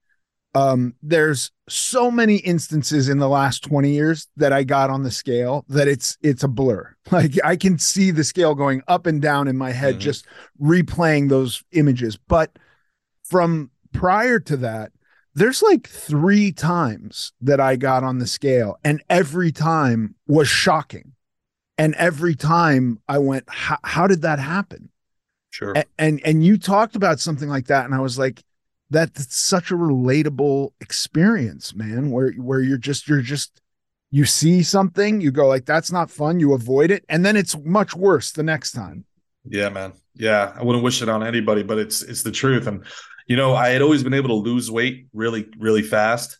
um there's so many instances in the last 20 years that I got on the scale that it's it's a blur like I can see the scale going up and down in my head mm-hmm. just replaying those images but from prior to that there's like three times that I got on the scale, and every time was shocking. And every time I went, how did that happen? Sure. And, and and you talked about something like that, and I was like, that's such a relatable experience, man. Where where you're just you're just you see something, you go like, that's not fun, you avoid it, and then it's much worse the next time. Yeah, man. Yeah, I wouldn't wish it on anybody, but it's it's the truth. And you know, I had always been able to lose weight really, really fast.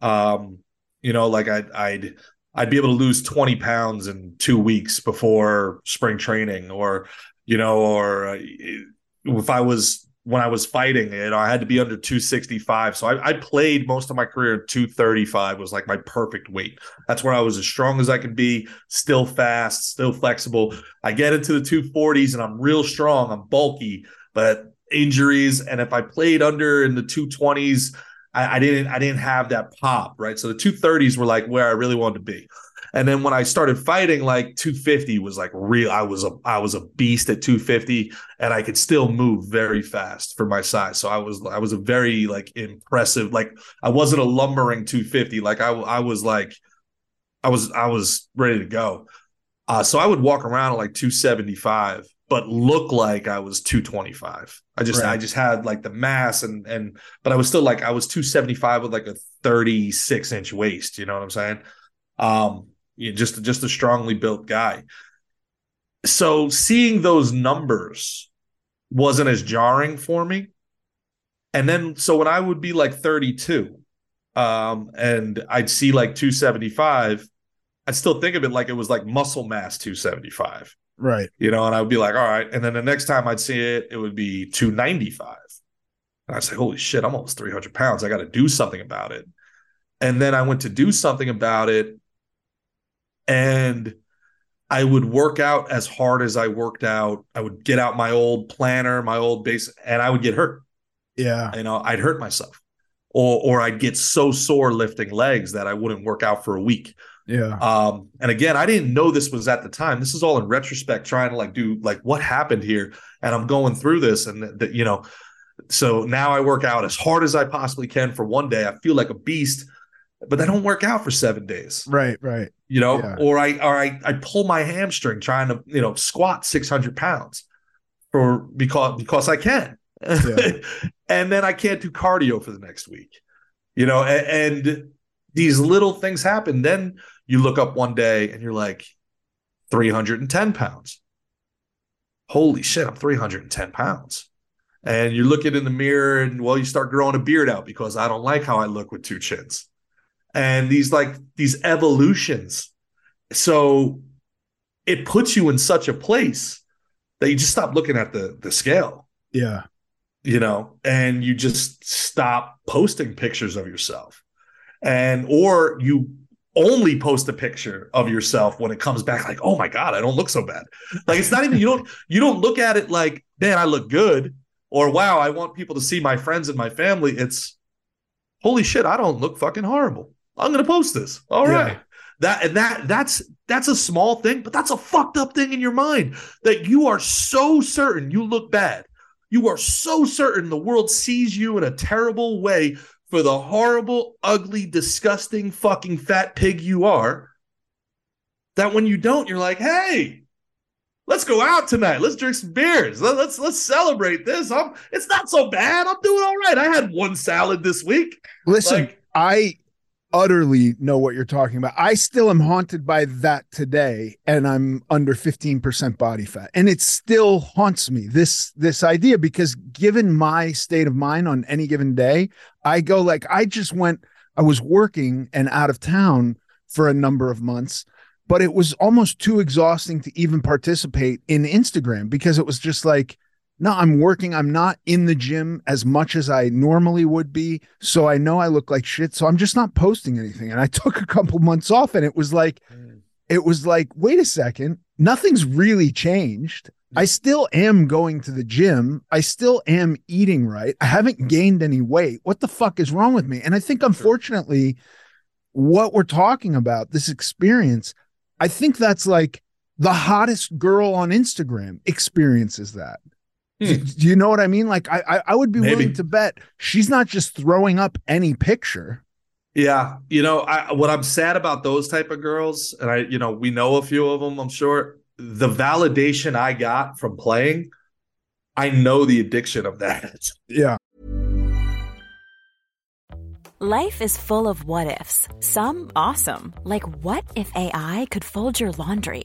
Um, you know, like I'd I'd I'd be able to lose 20 pounds in two weeks before spring training, or you know, or uh, if I was when I was fighting, you know, I had to be under 265. So I, I, played most of my career at 235 was like my perfect weight. That's where I was as strong as I could be, still fast, still flexible. I get into the 240s and I'm real strong. I'm bulky, but injuries. And if I played under in the 220s, I, I didn't I didn't have that pop, right? So the 230s were like where I really wanted to be. And then when I started fighting, like 250 was like real. I was a I was a beast at 250, and I could still move very fast for my size. So I was I was a very like impressive. Like I wasn't a lumbering 250. Like I I was like I was I was ready to go. Uh, so I would walk around at like 275 but look like I was 225. I just right. I just had like the mass and and but I was still like I was 275 with like a 36 inch waist, you know what I'm saying? Um you know, just just a strongly built guy. So seeing those numbers wasn't as jarring for me. And then so when I would be like 32 um and I'd see like 275, I'd still think of it like it was like muscle mass 275 Right. You know, and I would be like, all right. And then the next time I'd see it, it would be 295. And I'd say, holy shit, I'm almost 300 pounds. I got to do something about it. And then I went to do something about it. And I would work out as hard as I worked out. I would get out my old planner, my old base, and I would get hurt. Yeah. You know, I'd hurt myself. Or or I'd get so sore lifting legs that I wouldn't work out for a week. Yeah. Um, and again, I didn't know this was at the time. This is all in retrospect, trying to like do like what happened here. And I'm going through this, and that you know, so now I work out as hard as I possibly can for one day. I feel like a beast, but I don't work out for seven days. Right, right. You know, Yeah. or I or I I pull my hamstring trying to, you know, squat 600 pounds for because because I can. Yeah. and then I can't do cardio for the next week. You know, and, and these little things happen. Then you look up one day and you're like 310 pounds. Holy shit, I'm 310 pounds. And you look it in the mirror and well, you start growing a beard out because I don't like how I look with two chins. And these like these evolutions. So it puts you in such a place that you just stop looking at the the scale Yeah. you know, and you just stop posting pictures of yourself. And or you only post a picture of yourself when it comes back like, "Oh my god, I don't look so bad." Like it's not even you don't you don't look at it like, "Man, I look good," or "Wow, I want people to see my friends and my family." It's holy shit, I don't look fucking horrible. I'm going to post this. All Yeah. right. That and that that's that's a small thing, but that's a fucked up thing in your mind that you are so certain you look bad. You are so certain the world sees you in a terrible way for the horrible, ugly, disgusting, fucking fat pig you are. That when you don't, you're like, hey, let's go out tonight. Let's drink some beers. Let- Let's let's celebrate this. I'm, it's not so bad. I'm doing all right. I had one salad this week. Listen, Like- I utterly know what you're talking about. I still am haunted by that today and I'm under 15% body fat. And it still haunts me. This this idea because given my state of mind on any given day, I go like I just went I was working and out of town for a number of months, but it was almost too exhausting to even participate in Instagram because it was just like no, I'm working. I'm not in the gym as much as I normally would be. So I know I look like shit. So I'm just not posting anything. And I took a couple months off and it was like, mm. it was like, wait a second, nothing's really changed. I mm. still am going to the gym. I still am eating right. I haven't gained any weight. What the fuck is wrong with me? And I think, unfortunately, what we're talking about, this experience, I think that's like the hottest girl on Instagram experiences that. Do, hmm. do you know what I mean? Like, I I, I would be Maybe. willing to bet she's not just throwing up any picture. Yeah, you know, I what I'm sad about those type of girls, and I, you know, we know a few of them. I'm sure the validation I got from playing, I know the addiction of that. Yeah. Life is full of what ifs. Some awesome, like what if AI could fold your laundry?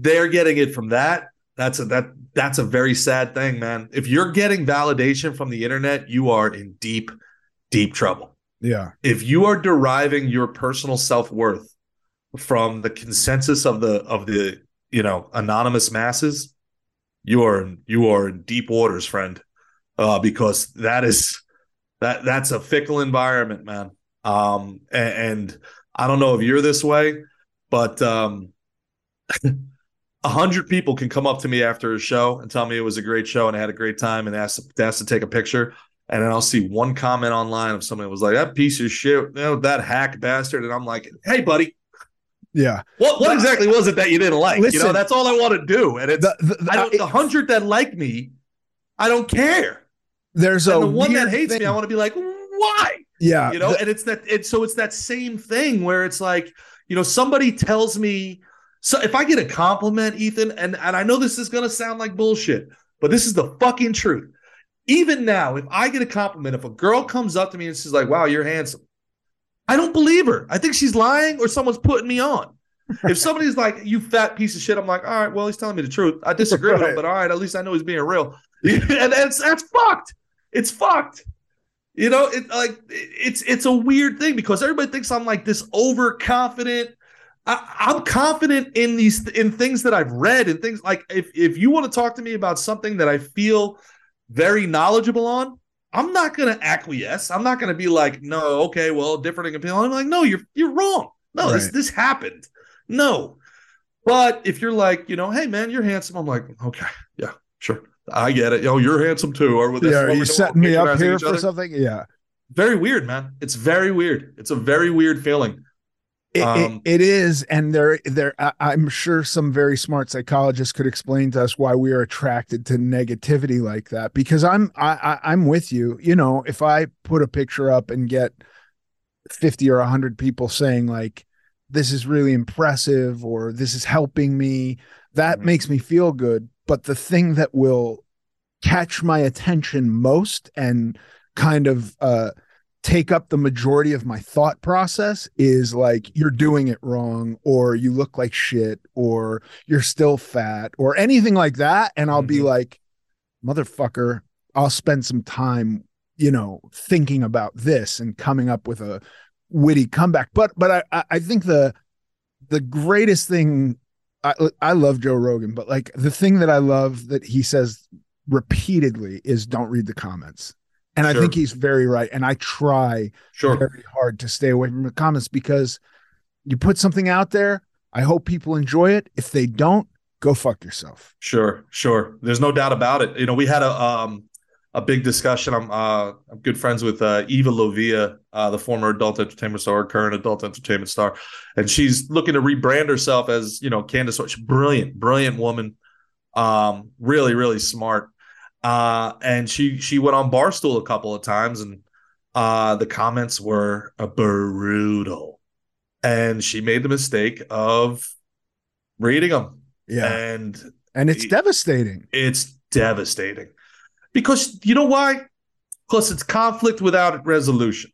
They're getting it from that. That's a that that's a very sad thing, man. If you're getting validation from the internet, you are in deep, deep trouble. Yeah. if you are deriving your personal self-worth from the consensus of the of the you know anonymous masses you are you are in deep waters, friend, uh, because that is that that's a fickle environment, man. Um, and, and I don't know if you're this way, but um, a hundred people can come up to me after a show and tell me it was a great show and I had a great time and ask to, ask to take a picture. And then I'll see one comment online of somebody was like, that piece of shit, you know, that hack bastard. And I'm like, hey, buddy. Yeah. What what exactly was it that you didn't like? Listen, you know, that's all I want to do. And it's the, the, the, I don't, the hundred that like me, I don't care. There's and a the one that hates thing. me, I want to be like, why? Yeah. You know, the- and it's that it's so it's that same thing where it's like, you know, somebody tells me so if I get a compliment, Ethan, and, and I know this is gonna sound like bullshit, but this is the fucking truth. Even now, if I get a compliment, if a girl comes up to me and she's like, wow, you're handsome, I don't believe her. I think she's lying or someone's putting me on. if somebody's like, you fat piece of shit, I'm like, all right, well, he's telling me the truth. I disagree with him, but all right, at least I know he's being real. and that's that's fucked. It's fucked. You know, it like it's it's a weird thing because everybody thinks I'm like this overconfident. I, I'm confident in these in things that I've read and things like if if you want to talk to me about something that I feel very knowledgeable on, I'm not going to acquiesce. I'm not going to be like, no, okay, well, different opinion. I'm like, no, you're you're wrong. No, this Right. this happened. No, but if you're like, you know, hey man, you're handsome. I'm like, okay, yeah, sure, I get it. Yo, you're handsome too. Or this yeah, are you setting me up here for other. something? Yeah. Very weird, man. It's very weird. It's a very weird feeling. It, it- Um, it is, and there, there. I'm sure some very smart psychologists could explain to us why we are attracted to negativity like that. Because I'm, I, I, I'm with you. You know, if I put a picture up and get fifty or hundred people saying like, "This is really impressive," or "This is helping me," that Mhm. makes me feel good. But the thing that will catch my attention most and kind of uh take up the majority of my thought process is like you're doing it wrong or you look like shit or you're still fat or anything like that. And I'll be Mhm. like motherfucker I'll spend some time you know thinking about this and coming up with a witty comeback. But but I- I think the the greatest thing I I love Joe Rogan but like the thing that I love that he says repeatedly is don't read the comments and I think he's very right. And I try Sure. very hard to stay away from the comments because you put something out there. I hope people enjoy it. If they don't, go fuck yourself. Sure, sure. There's no doubt about it. You know, we had a um a big discussion. I'm uh I'm good friends with uh Eva Lovia, uh the former adult entertainment star, current adult entertainment star, and she's looking to rebrand herself as, you know, Candace. She's brilliant, brilliant woman. Um, really, really smart. Uh, and she she went on Barstool a couple of times, and uh the comments were brutal. And she made the mistake of reading them. Yeah. And And it's it- devastating. it's devastating because you know why? Because it's conflict without resolution.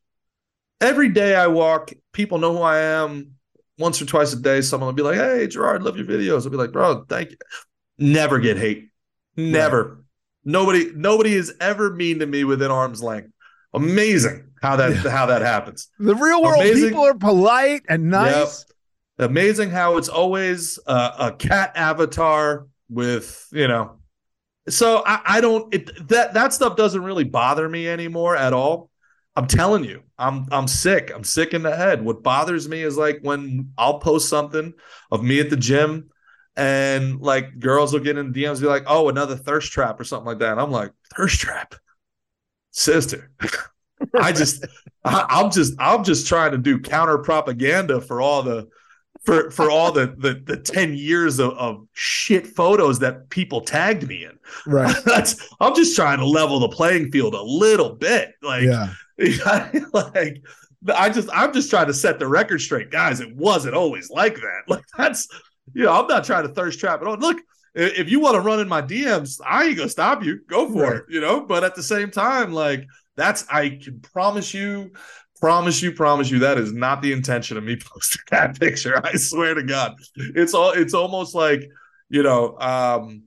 Every day I walk, people know who I am. Once or twice a day, someone will be like, "Hey, Gerard, love your videos." I'll be like, "Bro, thank you." Never get hate. Never. Nobody. Nobody is ever mean to me within arm's length. Amazing how that how that happens. The real world Amazing. people are polite and nice. Amazing how it's always a, a cat avatar with you know. So I, I don't it, that that stuff doesn't really bother me anymore at all. I'm telling you, I'm I'm sick. I'm sick in the head. What bothers me is like when I'll post something of me at the gym, and like girls will get in DMs, be like, "Oh, another thirst trap" or something like that. And I'm like, "Thirst trap, sister." I just, I, I'm just, I'm just trying to do counter propaganda for all the, for for all the the, the ten years of, of shit photos that people tagged me in. Right. That's, I'm just trying to level the playing field a little bit. Like, Yeah. like I just I'm just trying to set the record straight, guys. It wasn't always like that. Like that's you know, I'm not trying to thirst trap at all. Look, if you want to run in my DMs, I ain't gonna stop you. Go for Right. it, you know. But at the same time, like that's I can promise you, promise you, promise you that is not the intention of me posting that picture. I swear to God. It's all it's almost like, you know, um,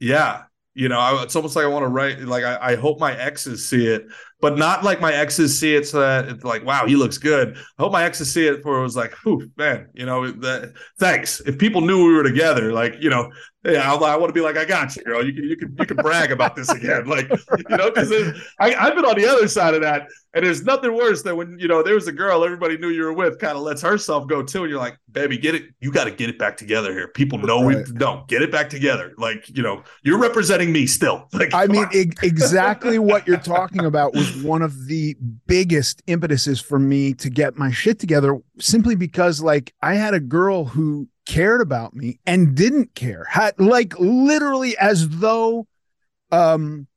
yeah, you know, I, it's almost like I want to write like I, I hope my exes see it but not like my exes see it so that it's like, wow, he looks good. I hope my exes see it for it was like, whew, man, you know, the, thanks. If people knew we were together, like, you know, yeah, I, I want to be like, I got you, girl. You can, you can, you can brag about this again, like, you know, because I've been on the other side of that, and there's nothing worse than when you know there was a girl everybody knew you were with, kind of lets herself go too, and you're like, baby, get it, you got to get it back together here. People know right. we don't get it back together. Like, you know, you're representing me still. Like, I mean, e- exactly what you're talking about was one of the biggest impetuses for me to get my shit together, simply because like I had a girl who cared about me and didn't care had like literally as though um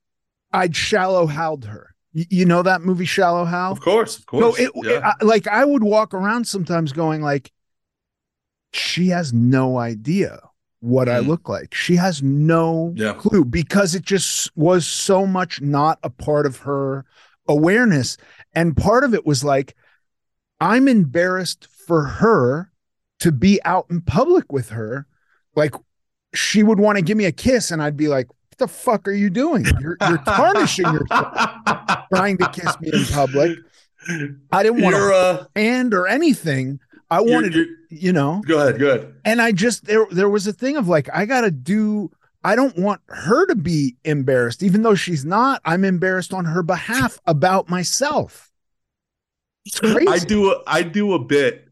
i'd shallow howled her you, you know that movie shallow hal of course of course so it, yeah. it I, like i would walk around sometimes going like she has no idea what mm. i look like she has no yeah. clue because it just was so much not a part of her awareness and part of it was like i'm embarrassed for her to be out in public with her, like she would want to give me a kiss, and I'd be like, "What the fuck are you doing? You're, you're tarnishing yourself trying to kiss me in public." I didn't want to uh, and or anything. I wanted, you're, you know. Go ahead, go ahead. And I just there there was a thing of like I got to do. I don't want her to be embarrassed, even though she's not. I'm embarrassed on her behalf about myself. It's crazy. I do a, I do a bit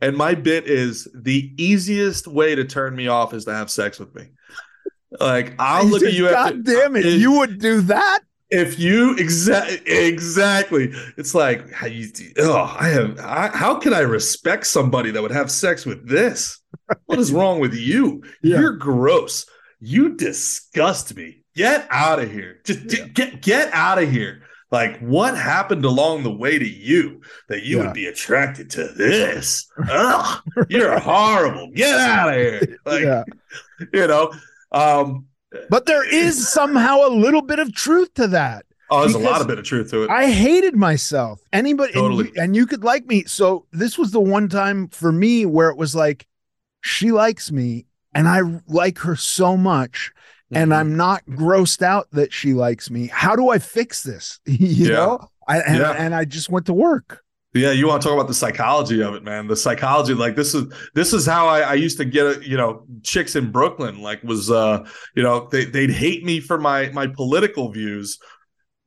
and my bit is the easiest way to turn me off is to have sex with me. Like I'll look at you. God damn it! If, you would do that if you exactly exactly. It's like how you. Oh, I have. I, how can I respect somebody that would have sex with this? What is wrong with you? Yeah. You're gross. You disgust me. Get out of here. Just yeah. get get out of here. Like, what happened along the way to you that you yeah. would be attracted to this? Ugh, you're horrible. Get out of here. Like, yeah. you know. Um, but there is somehow a little bit of truth to that. Oh, there's a lot of bit of truth to it. I hated myself. Anybody, totally. and, you, and you could like me. So this was the one time for me where it was like, she likes me, and I like her so much and mm-hmm. I'm not grossed out that she likes me. How do I fix this? you yeah. know, I and, yeah. and I just went to work. Yeah, you want to talk about the psychology of it, man. The psychology, like this is this is how I, I used to get, you know, chicks in Brooklyn. Like was, uh, you know, they they'd hate me for my my political views,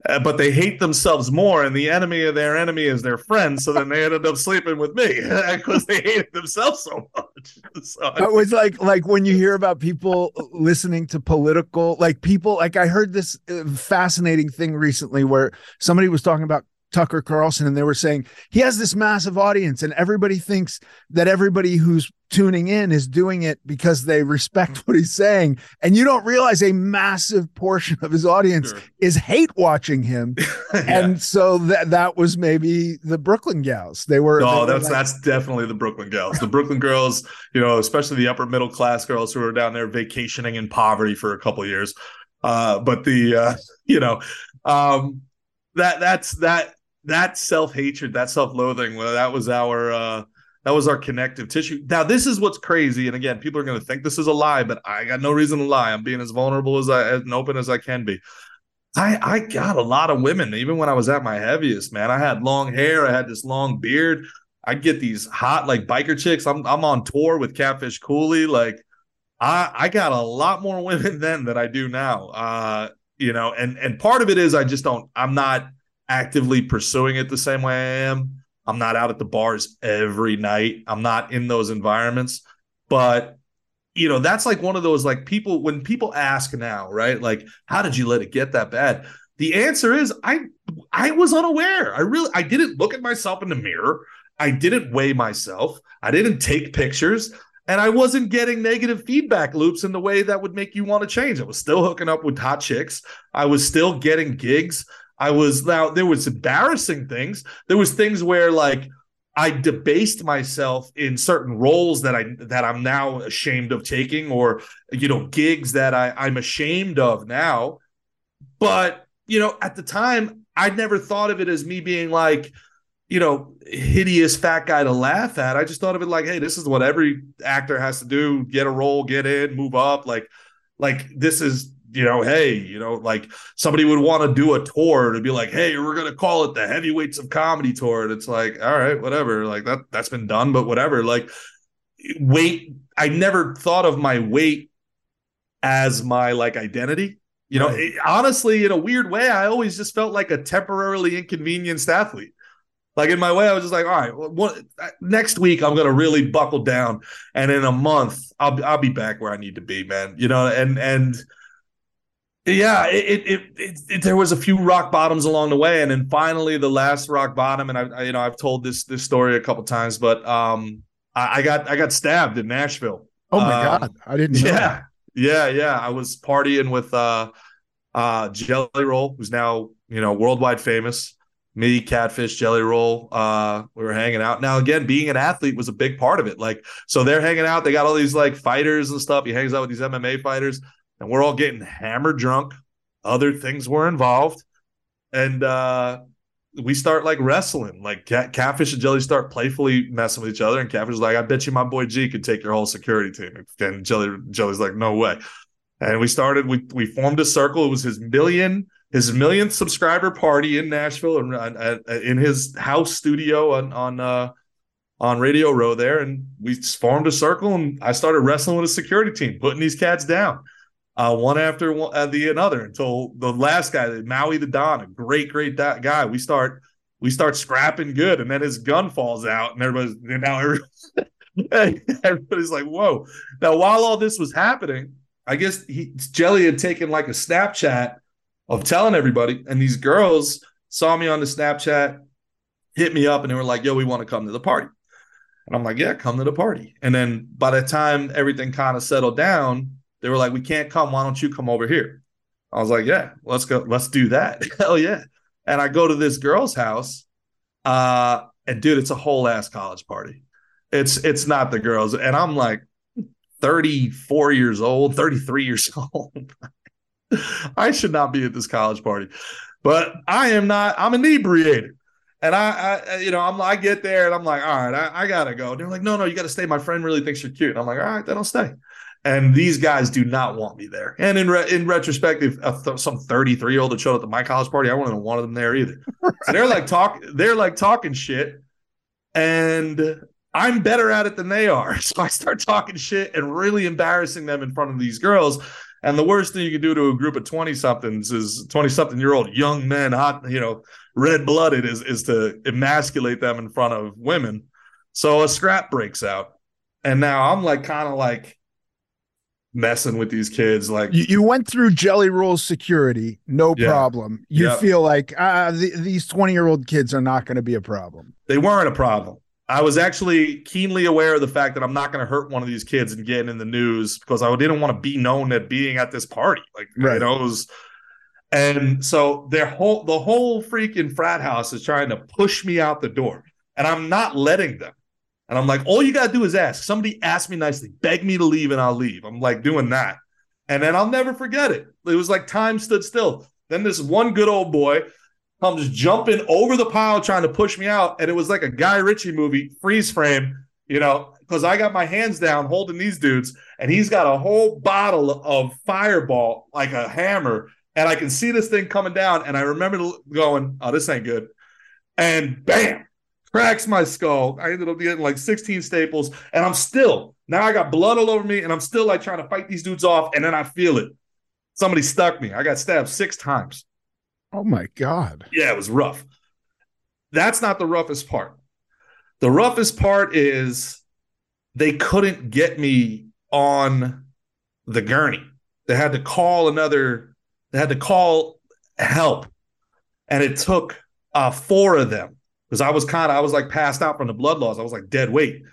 uh, but they hate themselves more, and the enemy of their enemy is their friend. So then they ended up sleeping with me because they hated themselves so much. So it was like like when you hear about people listening to political, like people, like I heard this uh, fascinating thing recently where somebody was talking about Tucker Carlson and they were saying he has this massive audience and everybody thinks that everybody who's tuning in is doing it because they respect what he's saying. And you don't realize a massive portion of his audience sure. is hate watching him. Yeah. and so that that was maybe the Brooklyn gals. They were no they were that's like, that's definitely the Brooklyn gals. The Brooklyn girls you know especially the upper middle class girls who are down there vacationing in poverty for a couple years. Uh but the uh you know um that that's that that self hatred, that self loathing, well, that was our uh, that was our connective tissue. Now, this is what's crazy, and again, people are going to think this is a lie, but I got no reason to lie. I'm being as vulnerable as I as open as I can be. I I got a lot of women, even when I was at my heaviest, man. I had long hair, I had this long beard. I get these hot like biker chicks. I'm I'm on tour with Catfish Cooley. Like I I got a lot more women then than I do now. Uh, you know, and and part of it is I just don't. I'm not actively pursuing it the same way I am. I'm not out at the bars every night. I'm not in those environments. But you know, that's like one of those like people when people ask now, right? Like, how did you let it get that bad? The answer is I I was unaware. I really I didn't look at myself in the mirror. I didn't weigh myself. I didn't take pictures. And I wasn't getting negative feedback loops in the way that would make you want to change. I was still hooking up with hot chicks. I was still getting gigs. I was now there was embarrassing things. There was things where like I debased myself in certain roles that I that I'm now ashamed of taking, or you know, gigs that I, I'm ashamed of now. But you know, at the time, I never thought of it as me being like, you know, hideous fat guy to laugh at. I just thought of it like, hey, this is what every actor has to do: get a role, get in, move up. Like, like this is you know, hey, you know, like somebody would want to do a tour to be like, hey, we're gonna call it the heavyweights of comedy tour. And it's like, all right, whatever. Like that that's been done, but whatever. Like weight, I never thought of my weight as my like identity. You know, it, eh, honestly, in a weird way, I always just felt like a temporarily inconvenienced athlete. Like in my way, I was just like, all right, well, what, next week I'm gonna really buckle down, and in a month I'll I'll be back where I need to be, man. You know, and and yeah, it it, it it, there was a few rock bottoms along the way, and then finally the last rock bottom, and I, I you know I've told this this story a couple times, but um I, I got I got stabbed in Nashville. Oh my Um, god, I didn't. Know yeah, that. yeah, yeah. I was partying with uh uh Jelly Roll, who's now, you know, worldwide famous. Me, Catfish, Jelly Roll. Uh, we were hanging out. Now, again, being an athlete was a big part of it. Like, so they're hanging out, they got all these like fighters and stuff. He hangs out with these MMA fighters, and we're all getting hammered drunk. Other things were involved. And uh we start like wrestling. Like Cat, Catfish and Jelly start playfully messing with each other, and Catfish is like, "I bet you my boy G could take your whole security team." And Jelly Jelly's like, "No way." And we started. We we formed a circle. It was his million his millionth subscriber party in Nashville and in his house studio on on uh, on Radio Row there, and we formed a circle. And I started wrestling with a security team, putting these cats down uh, one after one, uh, the another until the last guy, Maui the Don, a great, great da- guy. We start we start scrapping good, and then his gun falls out, and everybody's and now every- everybody's like, "Whoa!" Now, while all this was happening, I guess he Jelly had taken like a Snapchat of telling everybody, and these girls saw me on the Snapchat, hit me up, and they were like, "Yo, we want to come to the party." And I'm like, "Yeah, come to the party." And then by the time everything kind of settled down, they were like, "We can't come. Why don't you come over here?" I was like, "Yeah, let's go. Let's do that." Hell yeah! And I go to this girl's house, uh, and dude, it's a whole ass college party. It's it's not the girls, and I'm like 34 years old, 33 years old. I should not be at this college party, but I am not. I'm inebriated. And I, I, you know, I'm, I get there and I'm like, all right, I, I gotta go. And they're like, no, no, you gotta stay. My friend really thinks you're cute. And I'm like, all right, then I'll stay. And these guys do not want me there. And in re- in retrospective, uh, some 33 year old that showed up at my college party, I wouldn't have wanted them there either. So they're like talk, they're like talking shit, and I'm better at it than they are. So I start talking shit and really embarrassing them in front of these girls. And the worst thing you can do to a group of 20 somethings is 20 something year old young men, hot, you know, red blooded, is, is to emasculate them in front of women. So a scrap breaks out. And now I'm like, kind of like messing with these kids. Like, You, you went through Jelly Roll's security, no Yeah. problem. You Yeah. feel like ah, the, these 20 year old kids are not going to be a problem. they weren't a problem. I was actually keenly aware of the fact that I'm not going to hurt one of these kids and getting in the news because I didn't want to be known at being at this party. Like, Right. you know, it was. And so their whole the whole freaking frat house is trying to push me out the door, and I'm not letting them. And I'm like, all you gotta do is ask. Somebody ask me nicely, beg me to leave, and I'll leave. I'm like doing that, and then I'll never forget it. It was like time stood still. Then this one good old boy comes jumping over the pile trying to push me out. And it was like a Guy Ritchie movie, freeze frame, you know, because I got my hands down holding these dudes, and he's got a whole bottle of fireball, like a hammer. And I can see this thing coming down. And I remember going, oh, this ain't good. And bam, cracks my skull. I ended up getting like 16 staples. And I'm still, now I got blood all over me, and I'm still like trying to fight these dudes off. And then I feel it. Somebody stuck me. I got stabbed six times. Oh my God. Yeah, it was rough. That's not the roughest part. The roughest part is they couldn't get me on the gurney. They had to call another, they had to call help. And it took uh, four of them because I was kind of, I was like passed out from the blood loss. I was like dead weight.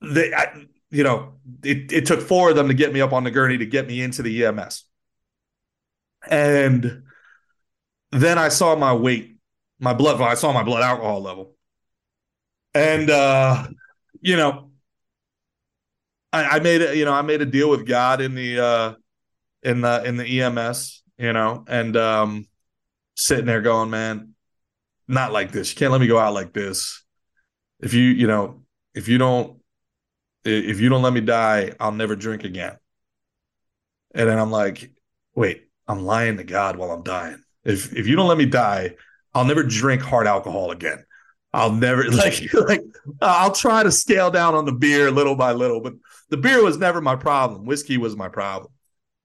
They, I, you know, it, it took four of them to get me up on the gurney to get me into the EMS. And then I saw my weight, my blood, I saw my blood alcohol level. And uh, you know, I, I made it, you know, I made a deal with God in the uh in the in the EMS, you know, and um sitting there going, man, not like this. You can't let me go out like this. If you, you know, if you don't if you don't let me die, I'll never drink again. And then I'm like, wait, I'm lying to God while I'm dying. If if you don't let me die, I'll never drink hard alcohol again. I'll never like like I'll try to scale down on the beer little by little, but the beer was never my problem. Whiskey was my problem.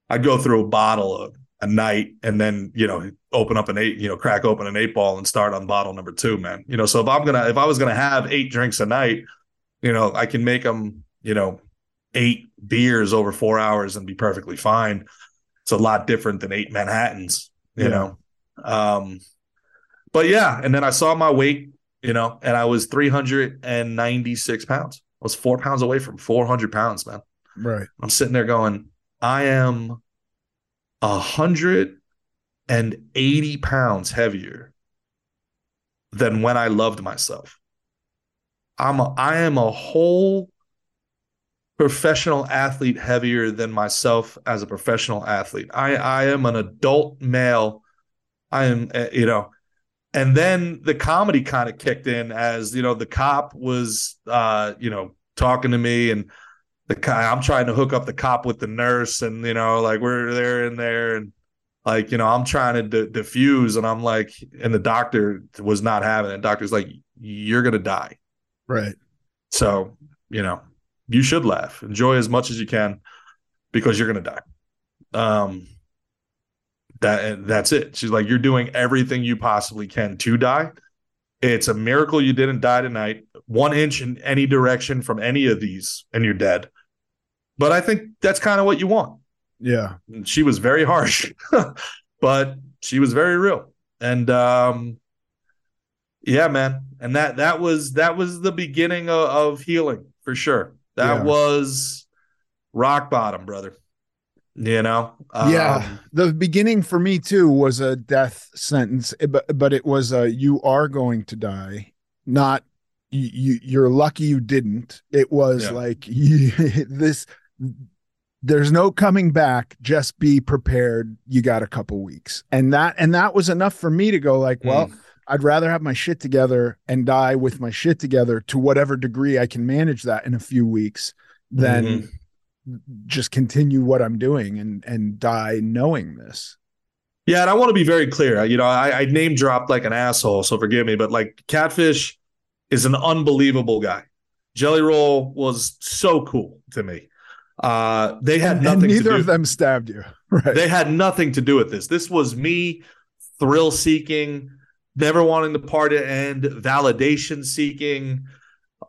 I'd go through a bottle of a night and then you know open up an eight you know crack open an eight ball and start on bottle number two man. You know so if i'm gonna if i was gonna have eight drinks a night you know i can make them you know eight beers over four hours and be perfectly fine. It's a lot different than eight manhattans you yeah. know? Um but yeah and then i saw my weight you know and i was 396 pounds. I was four pounds away from 400 pounds man. Right. I'm sitting there going i am a hundred and eighty pounds heavier than when I loved myself. I'm a, I am a whole professional athlete heavier than myself as a professional athlete. I I am an adult male. I am eh, you know, and then the comedy kind of kicked in as you know the cop was uh you know talking to me and the I'm trying to hook up the cop with the nurse, and you know, like we're there in there, and like you know, I'm trying to diffuse, and I'm like, and the doctor was not having it. Doctor's like, you're gonna die, right? So you know, you should laugh, enjoy as much as you can, because you're gonna die. Um, that that's it. She's like, you're doing everything you possibly can to die. It's a miracle you didn't die tonight. One inch in any direction from any of these, and you're dead. But I think that's kind of what you want. Yeah. She was very harsh, but she was very real. And um yeah, man. And that that was that was the beginning of, of healing for sure. That yeah. was rock bottom, brother. You know? Um, yeah. The beginning for me too was a death sentence, eh, but but it was a you are going to die, not you, you are lucky you didn't. It was yeah. like you, this there's no coming back. Just be prepared. You got a couple weeks. And that and that was enough for me to go like well mm. i'd rather have my shit together and die with my shit together to whatever degree i can manage that in a few weeks than mm-hmm. just continue what i'm doing and and die knowing this. Yeah and i want to be very clear. You know i, I name dropped like an asshole so forgive me but like catfish is an unbelievable guy. Jelly roll was so cool to me uh, they had nothing. And neither of them stabbed you. Right. They had nothing to do with this. This was me thrill seeking, never wanting the party to end, validation seeking.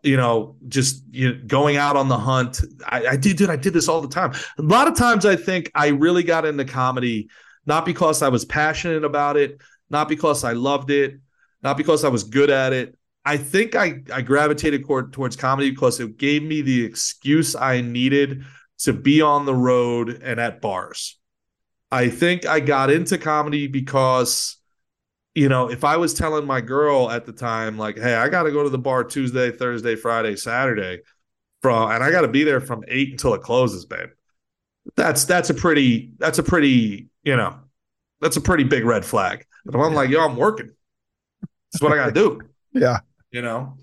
You know, just you know, going out on the hunt. I, I did, dude. I did this all the time. A lot of times, I think I really got into comedy not because I was passionate about it, not because I loved it, not because I was good at it. I think I, I gravitated toward, towards comedy because it gave me the excuse I needed to be on the road and at bars. I think I got into comedy because, you know, if I was telling my girl at the time, like, hey, I got to go to the bar Tuesday, Thursday, Friday, Saturday, from, and I got to be there from eight until it closes, babe. That's that's a pretty that's a pretty you know that's a pretty big red flag. But I'm like, yo, I'm working. That's what I got to do. Yeah, you know.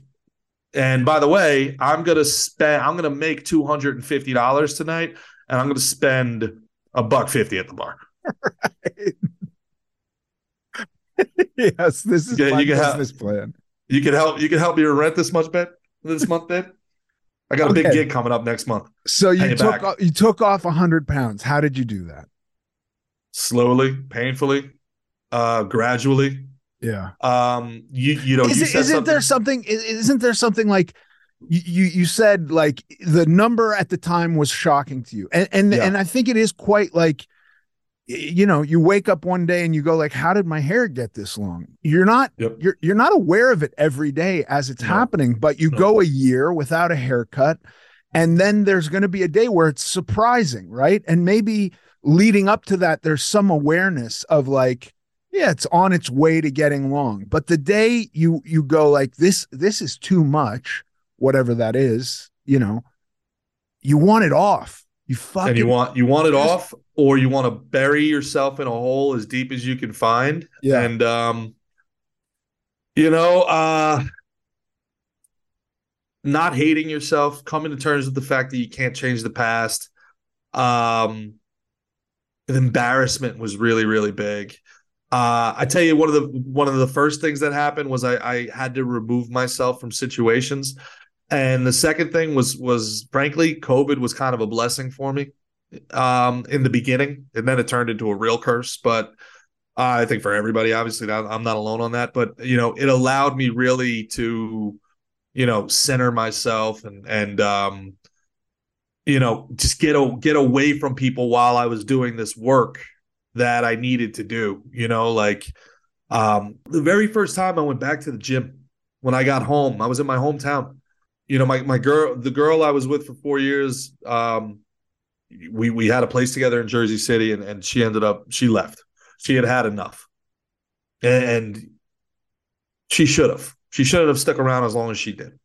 And by the way, I'm gonna spend. I'm gonna make two hundred and fifty dollars tonight, and I'm gonna spend a buck fifty at the bar. Right. yes, this is my business help, plan. You can help. You can help me rent this much, bet this month, bet. I got a big gig coming up next month. So you took off, you took off hundred pounds. How did you do that? Slowly, painfully, uh, gradually. Yeah. Um. You you know. Is you it, isn't something... there something? Isn't there something like? You, you said like the number at the time was shocking to you and and, yeah. and i think it is quite like you know you wake up one day and you go like how did my hair get this long you're not yep. you're you're not aware of it every day as it's no. happening but you no. go a year without a haircut and then there's going to be a day where it's surprising right and maybe leading up to that there's some awareness of like yeah it's on its way to getting long but the day you you go like this this is too much whatever that is you know you want it off. You fucking and you want you want it off or you want to bury yourself in a hole as deep as you can find. Yeah. And um you know uh not hating yourself coming to terms with the fact that you can't change the past um the embarrassment was really really big. Uh, I tell you, one of the one of the first things that happened was I, I had to remove myself from situations, and the second thing was was frankly, COVID was kind of a blessing for me um, in the beginning, and then it turned into a real curse. But uh, I think for everybody, obviously, I'm not alone on that. But you know, it allowed me really to, you know, center myself and and um, you know, just get a, get away from people while I was doing this work that I needed to do. You know, like um, the very first time I went back to the gym when I got home, I was in my hometown. You know, my my girl, the girl I was with for four years, um, we we had a place together in Jersey City, and and she ended up she left. She had had enough, and she should have. She shouldn't have stuck around as long as she did.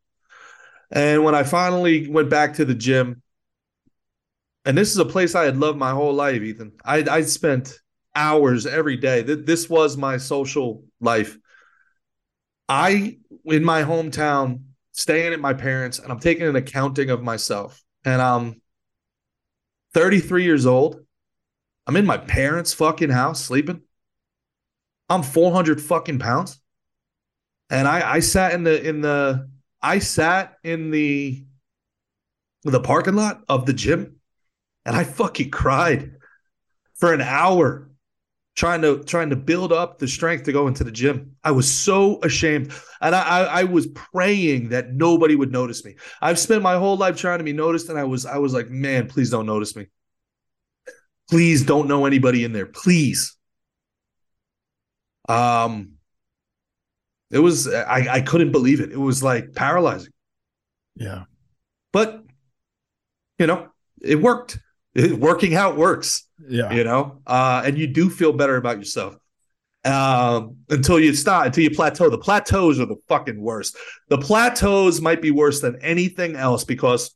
And when I finally went back to the gym, and this is a place I had loved my whole life, Ethan. I I spent hours every day. This was my social life. I in my hometown, staying at my parents, and I'm taking an accounting of myself. And I'm 33 years old. I'm in my parents' fucking house sleeping. I'm 400 fucking pounds. And I I sat in the in the I sat in the the parking lot of the gym and I fucking cried for an hour trying to trying to build up the strength to go into the gym. I was so ashamed, and I, I, I was praying that nobody would notice me. I've spent my whole life trying to be noticed, and I was I was like, man, please don't notice me. Please don't know anybody in there, please. Um, it was I I couldn't believe it. It was like paralyzing. Yeah, but you know it worked working out works. Yeah. You know, uh, and you do feel better about yourself um, until you stop, until you plateau. The plateaus are the fucking worst. The plateaus might be worse than anything else because,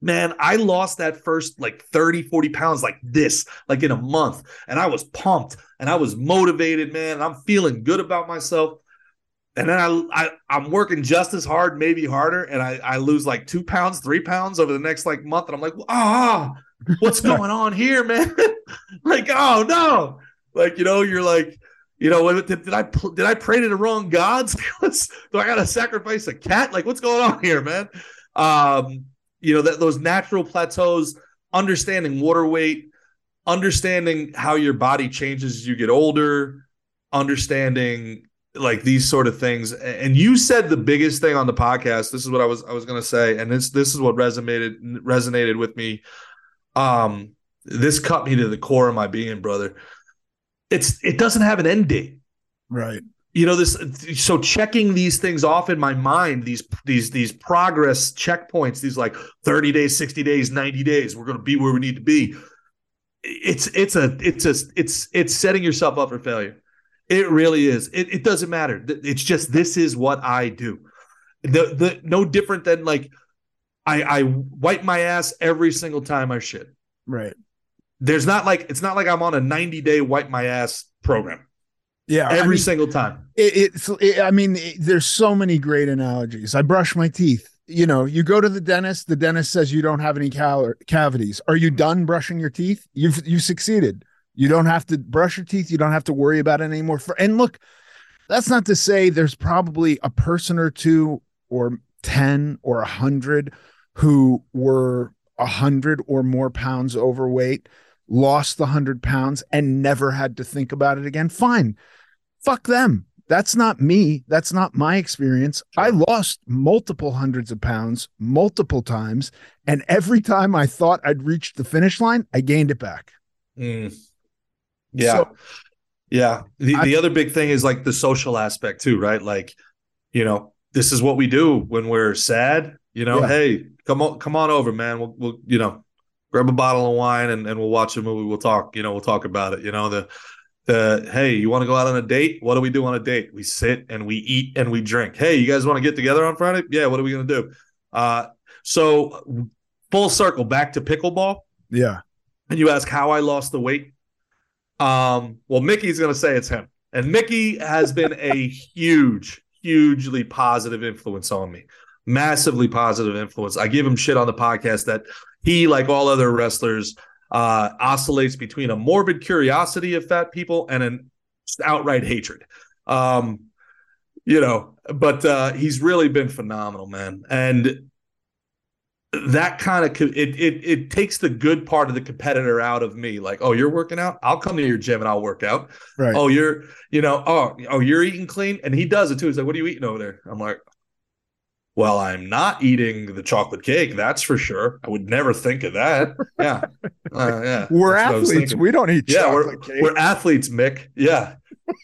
man, I lost that first like 30, 40 pounds like this, like in a month. And I was pumped and I was motivated, man. I'm feeling good about myself. And then I, I I'm working just as hard, maybe harder, and I, I lose like two pounds, three pounds over the next like month, and I'm like, ah, what's going on here, man? like, oh no, like you know, you're like, you know, did, did I did I pray to the wrong gods? do I got to sacrifice a cat? Like, what's going on here, man? Um, you know, that those natural plateaus, understanding water weight, understanding how your body changes as you get older, understanding like these sort of things. And you said the biggest thing on the podcast. This is what I was I was going to say, and this this is what resonated resonated with me um, this cut me to the core of my being, brother. It's it doesn't have an end date. Right. You know this so checking these things off in my mind, these these these progress checkpoints, these like 30 days, 60 days, 90 days, we're going to be where we need to be. It's it's a it's a it's it's setting yourself up for failure. It really is. It, it doesn't matter. It's just this is what I do. The the no different than like I, I wipe my ass every single time I shit. Right. There's not like it's not like I'm on a 90 day wipe my ass program. Yeah, every I mean, single time. It, it's. It, I mean, it, there's so many great analogies. I brush my teeth. You know, you go to the dentist. The dentist says you don't have any cal- cavities. Are you done brushing your teeth? You've you succeeded. You don't have to brush your teeth. You don't have to worry about it anymore. For, and look, that's not to say there's probably a person or two or ten or a hundred who were a hundred or more pounds overweight, lost the hundred pounds and never had to think about it again. Fine. Fuck them. That's not me. That's not my experience. I lost multiple hundreds of pounds multiple times. And every time I thought I'd reached the finish line, I gained it back. Mm. Yeah. So, yeah. The, I, the other big thing is like the social aspect too, right? Like, you know, this is what we do when we're sad. You know, yeah. hey, come on, come on over, man. We'll, we'll, you know, grab a bottle of wine and, and we'll watch a movie. We'll talk, you know, we'll talk about it. You know, the, the, hey, you want to go out on a date? What do we do on a date? We sit and we eat and we drink. Hey, you guys want to get together on Friday? Yeah. What are we going to do? Uh, so full circle back to pickleball. Yeah. And you ask how I lost the weight. Um, well, Mickey's going to say it's him. And Mickey has been a huge, hugely positive influence on me massively positive influence. I give him shit on the podcast that he, like all other wrestlers, uh, oscillates between a morbid curiosity of fat people and an outright hatred. Um, you know, but uh, he's really been phenomenal, man. And that kind of it, it it takes the good part of the competitor out of me. Like, oh, you're working out, I'll come to your gym and I'll work out. Right. Oh, you're you know, oh, oh, you're eating clean, and he does it too. He's like, what are you eating over there? I'm like, well, I'm not eating the chocolate cake, that's for sure. I would never think of that. Yeah, uh, yeah. We're athletes. We don't eat yeah, we're, cake. we're athletes, Mick. Yeah.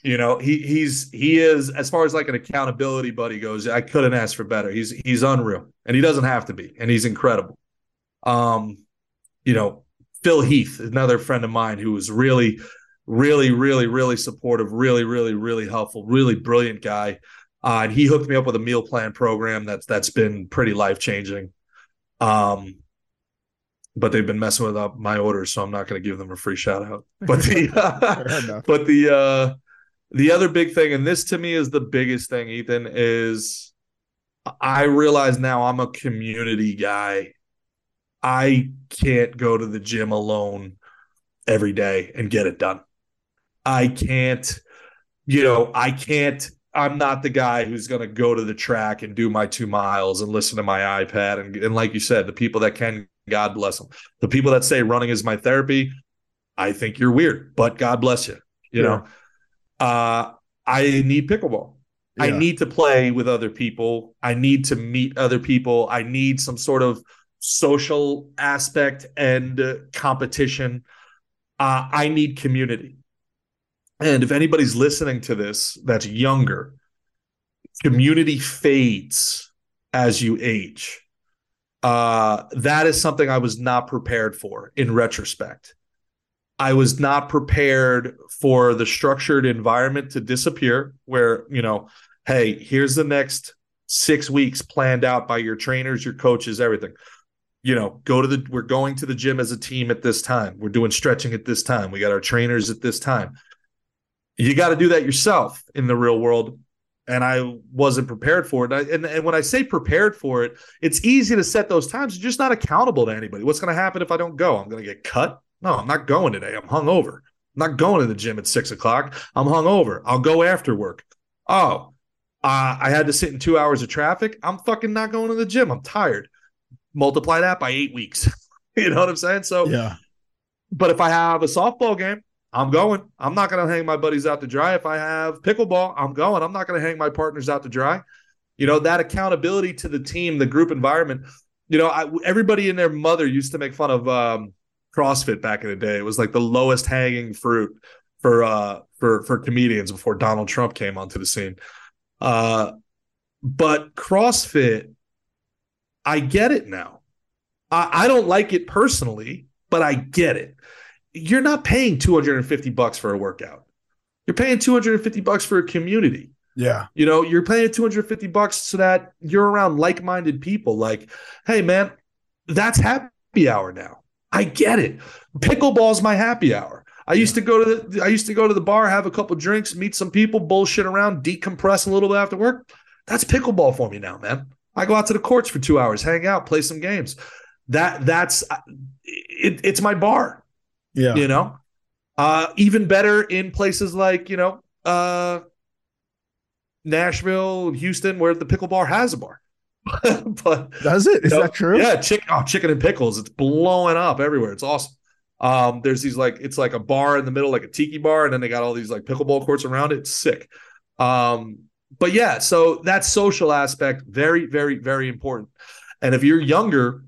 you know, he he's he is as far as like an accountability buddy goes, I couldn't ask for better. He's he's unreal. And he doesn't have to be, and he's incredible. Um, you know, Phil Heath, another friend of mine who was really, really, really, really supportive, really, really, really helpful, really brilliant guy. Uh, and he hooked me up with a meal plan program that's that's been pretty life changing. Um, but they've been messing with uh, my orders, so I'm not going to give them a free shout out. But the uh, but the uh, the other big thing, and this to me is the biggest thing, Ethan, is I realize now I'm a community guy. I can't go to the gym alone every day and get it done. I can't, you know, I can't I'm not the guy who's going to go to the track and do my two miles and listen to my iPad. And, and like you said, the people that can, God bless them. The people that say running is my therapy, I think you're weird, but God bless you. You yeah. know, uh, I need pickleball. Yeah. I need to play with other people. I need to meet other people. I need some sort of social aspect and uh, competition. Uh, I need community. And if anybody's listening to this that's younger, community fades as you age. Uh, that is something I was not prepared for in retrospect. I was not prepared for the structured environment to disappear, where, you know, hey, here's the next six weeks planned out by your trainers, your coaches, everything. You know, go to the, we're going to the gym as a team at this time. We're doing stretching at this time. We got our trainers at this time you got to do that yourself in the real world and I wasn't prepared for it. And, and, when I say prepared for it, it's easy to set those times. You're just not accountable to anybody. What's going to happen if I don't go? I'm going to get cut. No, I'm not going today. I'm hungover. I'm not going to the gym at six o'clock. I'm hungover. I'll go after work. Oh, uh, I had to sit in two hours of traffic. I'm fucking not going to the gym. I'm tired. Multiply that by eight weeks. you know what I'm saying? So, yeah. But if I have a softball game, I'm going. I'm not going to hang my buddies out to dry. If I have pickleball, I'm going. I'm not going to hang my partners out to dry. You know, that accountability to the team, the group environment. You know, I, everybody and their mother used to make fun of um, CrossFit back in the day. It was like the lowest hanging fruit for uh, for for comedians before Donald Trump came onto the scene. Uh, but CrossFit, I get it now. I, I don't like it personally, but I get it you're not paying 250 bucks for a workout. You're paying 250 bucks for a community. Yeah. You know, you're paying 250 bucks so that you're around like-minded people. Like, hey man, that's happy hour now. I get it. Pickleball's my happy hour. I used to go to the I used to go to the bar, have a couple drinks, meet some people, bullshit around, decompress a little bit after work. That's pickleball for me now, man. I go out to the courts for 2 hours, hang out, play some games. That that's it, it's my bar. Yeah. You know, uh, even better in places like, you know, uh, Nashville, Houston, where the pickle bar has a bar. but does it? Is you know, that true? Yeah, chicken, oh, chicken and pickles. It's blowing up everywhere. It's awesome. Um, there's these like it's like a bar in the middle, like a tiki bar, and then they got all these like pickleball courts around it. It's sick. Um, but yeah, so that social aspect, very, very, very important. And if you're younger,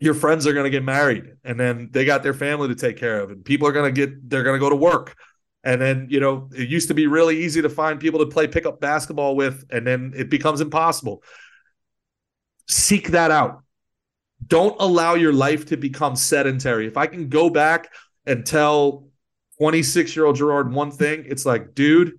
your friends are going to get married and then they got their family to take care of and people are going to get they're going to go to work. And then you know it used to be really easy to find people to play pickup basketball with and then it becomes impossible. Seek that out. Don't allow your life to become sedentary. If i can go back and tell 26 year old gerard one thing it's like dude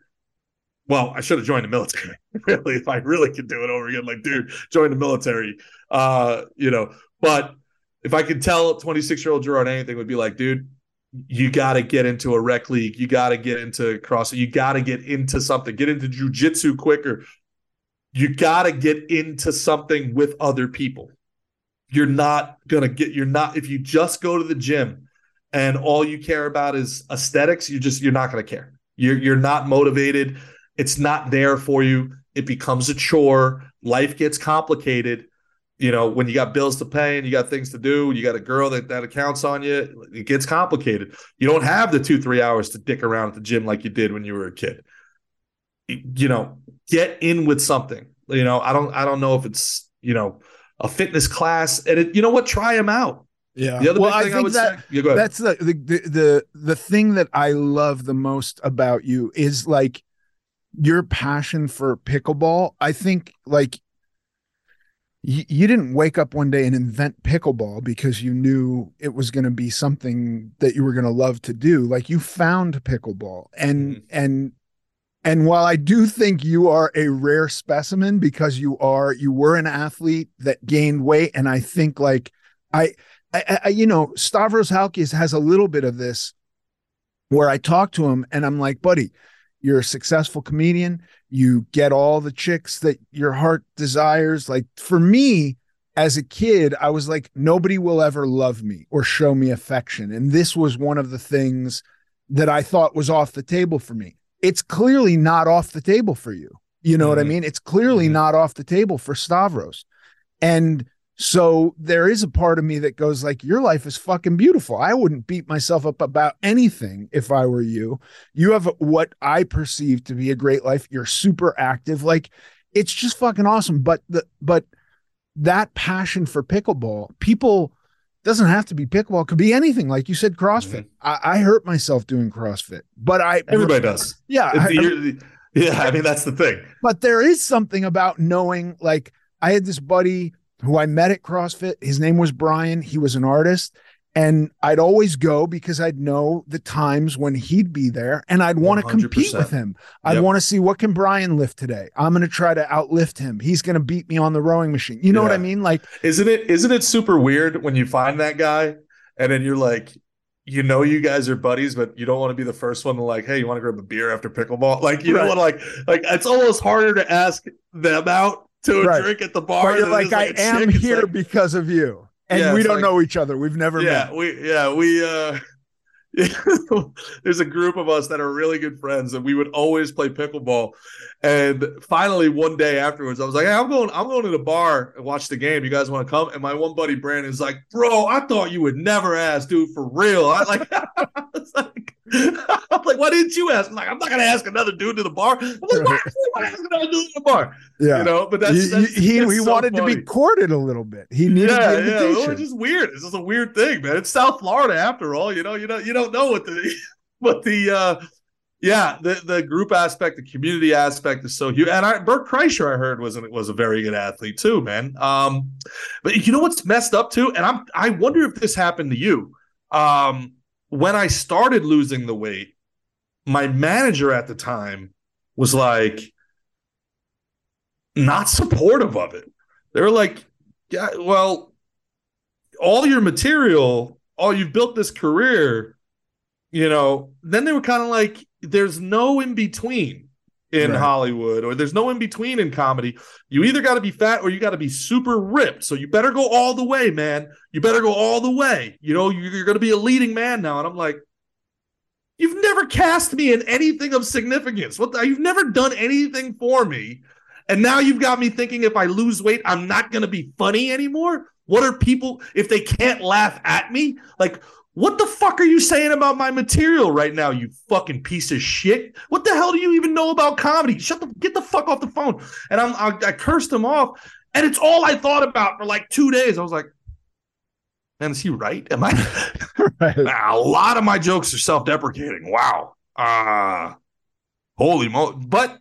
well i should have joined the military really if i really could do it over again. Like dude join the military. Uh you know but if I could tell 26 year old Gerard anything, would be like, dude, you got to get into a rec league. You got to get into CrossFit. You got to get into something. Get into jujitsu quicker. You got to get into something with other people. You're not gonna get. You're not if you just go to the gym and all you care about is aesthetics, you just you're not going to care. You're you're not motivated. It's not there for you. It becomes a chore. Life gets complicated. You know, when you got bills to pay and you got things to do, you got a girl that that accounts on you, it gets complicated. You don't have the two, three hours to dick around at the gym like you did when you were a kid. You know, get in with something. You know, I don't I don't know if it's, you know, a fitness class. And it, you know what? Try them out. Yeah. The other well, big thing I think would that say, yeah, go ahead. that's the, the the the the thing that I love the most about you is like your passion for pickleball. I think like you, you didn't wake up one day and invent pickleball because you knew it was going to be something that you were going to love to do. Like you found pickleball and Mhm. and and while I do think you are a rare specimen because you are you were an athlete that gained weight and I think like I I, I you know Stavros Halkias has a little bit of this where I talk to him and I'm like, buddy, you're a successful comedian. You get all the chicks that your heart desires. Like for me, as a kid, I was like, nobody will ever love me or show me affection. And this was one of the things that I thought was off the table for me. It's clearly not off the table for you. You know what I Mhm. mean? It's clearly Mhm. not off the table for Stavros. And so there is a part of me that goes like, your life is fucking beautiful. I wouldn't beat myself up about anything if I were you. You have what I perceive to be a great life. You're super active. Like it's just fucking awesome. But the but that passion for pickleball, people doesn't have to be pickleball, it could be anything. Like you said, CrossFit. Mm-hmm. I, I hurt myself doing CrossFit, but I Everybody does. Yeah. I- yeah, I mean that's the thing. but there is something about knowing like I had this buddy who I met at CrossFit. His name was Brian. He was an artist. And I'd always go because I'd know the times when he'd be there and I'd want to compete with him. I'd Yep. want to see what can Brian lift today. I'm going to try to outlift him. He's going to beat me on the rowing machine. You know what I mean? Like, Isn't it isn't it super weird when you find that guy and then you're like, you know you guys are buddies, but you don't want to be the first one to like, hey, you want to grab a beer after pickleball? Like, you Right. know what like like it's almost harder to ask them out to a Right. drink at the bar. but you're it like, I am chick. Here like- because of you. And Yeah, we don't like- know each other. We've never met. yeah, met. we yeah, we uh there's a group of us that are really good friends and we would always play pickleball. And finally one day afterwards, I was like, Hey, I'm going, I'm going to the bar and watch the game. You guys want to come? And my one buddy Brandon's like, Bro, I thought you would never ask, dude, for real. I like I was like, I'm like, why didn't you ask? I'm like, I'm not gonna ask another dude to the bar. I'm like, why would ask another dude to the bar? Yeah. You know, but that's, He- that's he that's he so wanted to be courted a little bit. He needed yeah, the yeah. invitation. It's just weird. It's just a weird thing, man. It's South Florida after all. You know, you know, you don't know what the what the uh yeah, the the group aspect, the community aspect is so huge. And I Bert Kreischer, I heard, was a, was a very good athlete too, man. Um, but you know what's messed up too? And I'm I wonder if this happened to you. Um, when I started losing the weight, my manager at the time was like not supportive of it. They were like, yeah, well, all your material, all you've built this career, you know, then they were kind of like, there's no in between in Right. Hollywood, or there's no in between in comedy. You either got to be fat or you got to be super ripped. So you better go all the way, man. You better go all the way. You know, you're, going to be a leading man now. And I'm like, you've never cast me in anything of significance. What the, you've never done anything for me. And now you've got me thinking if I lose weight, I'm not going to be funny anymore. What are people, if they can't laugh at me? Like, what the fuck are you saying about my material right now, you fucking piece of shit? What the hell do you even know about comedy? Shut the, get the fuck off the phone. And I'm, I, I cursed him off. And it's all I thought about for like two days. I was like, man, is he right? Am I? Right. Nah, a lot of my jokes are self-deprecating. Wow. Uh holy mo but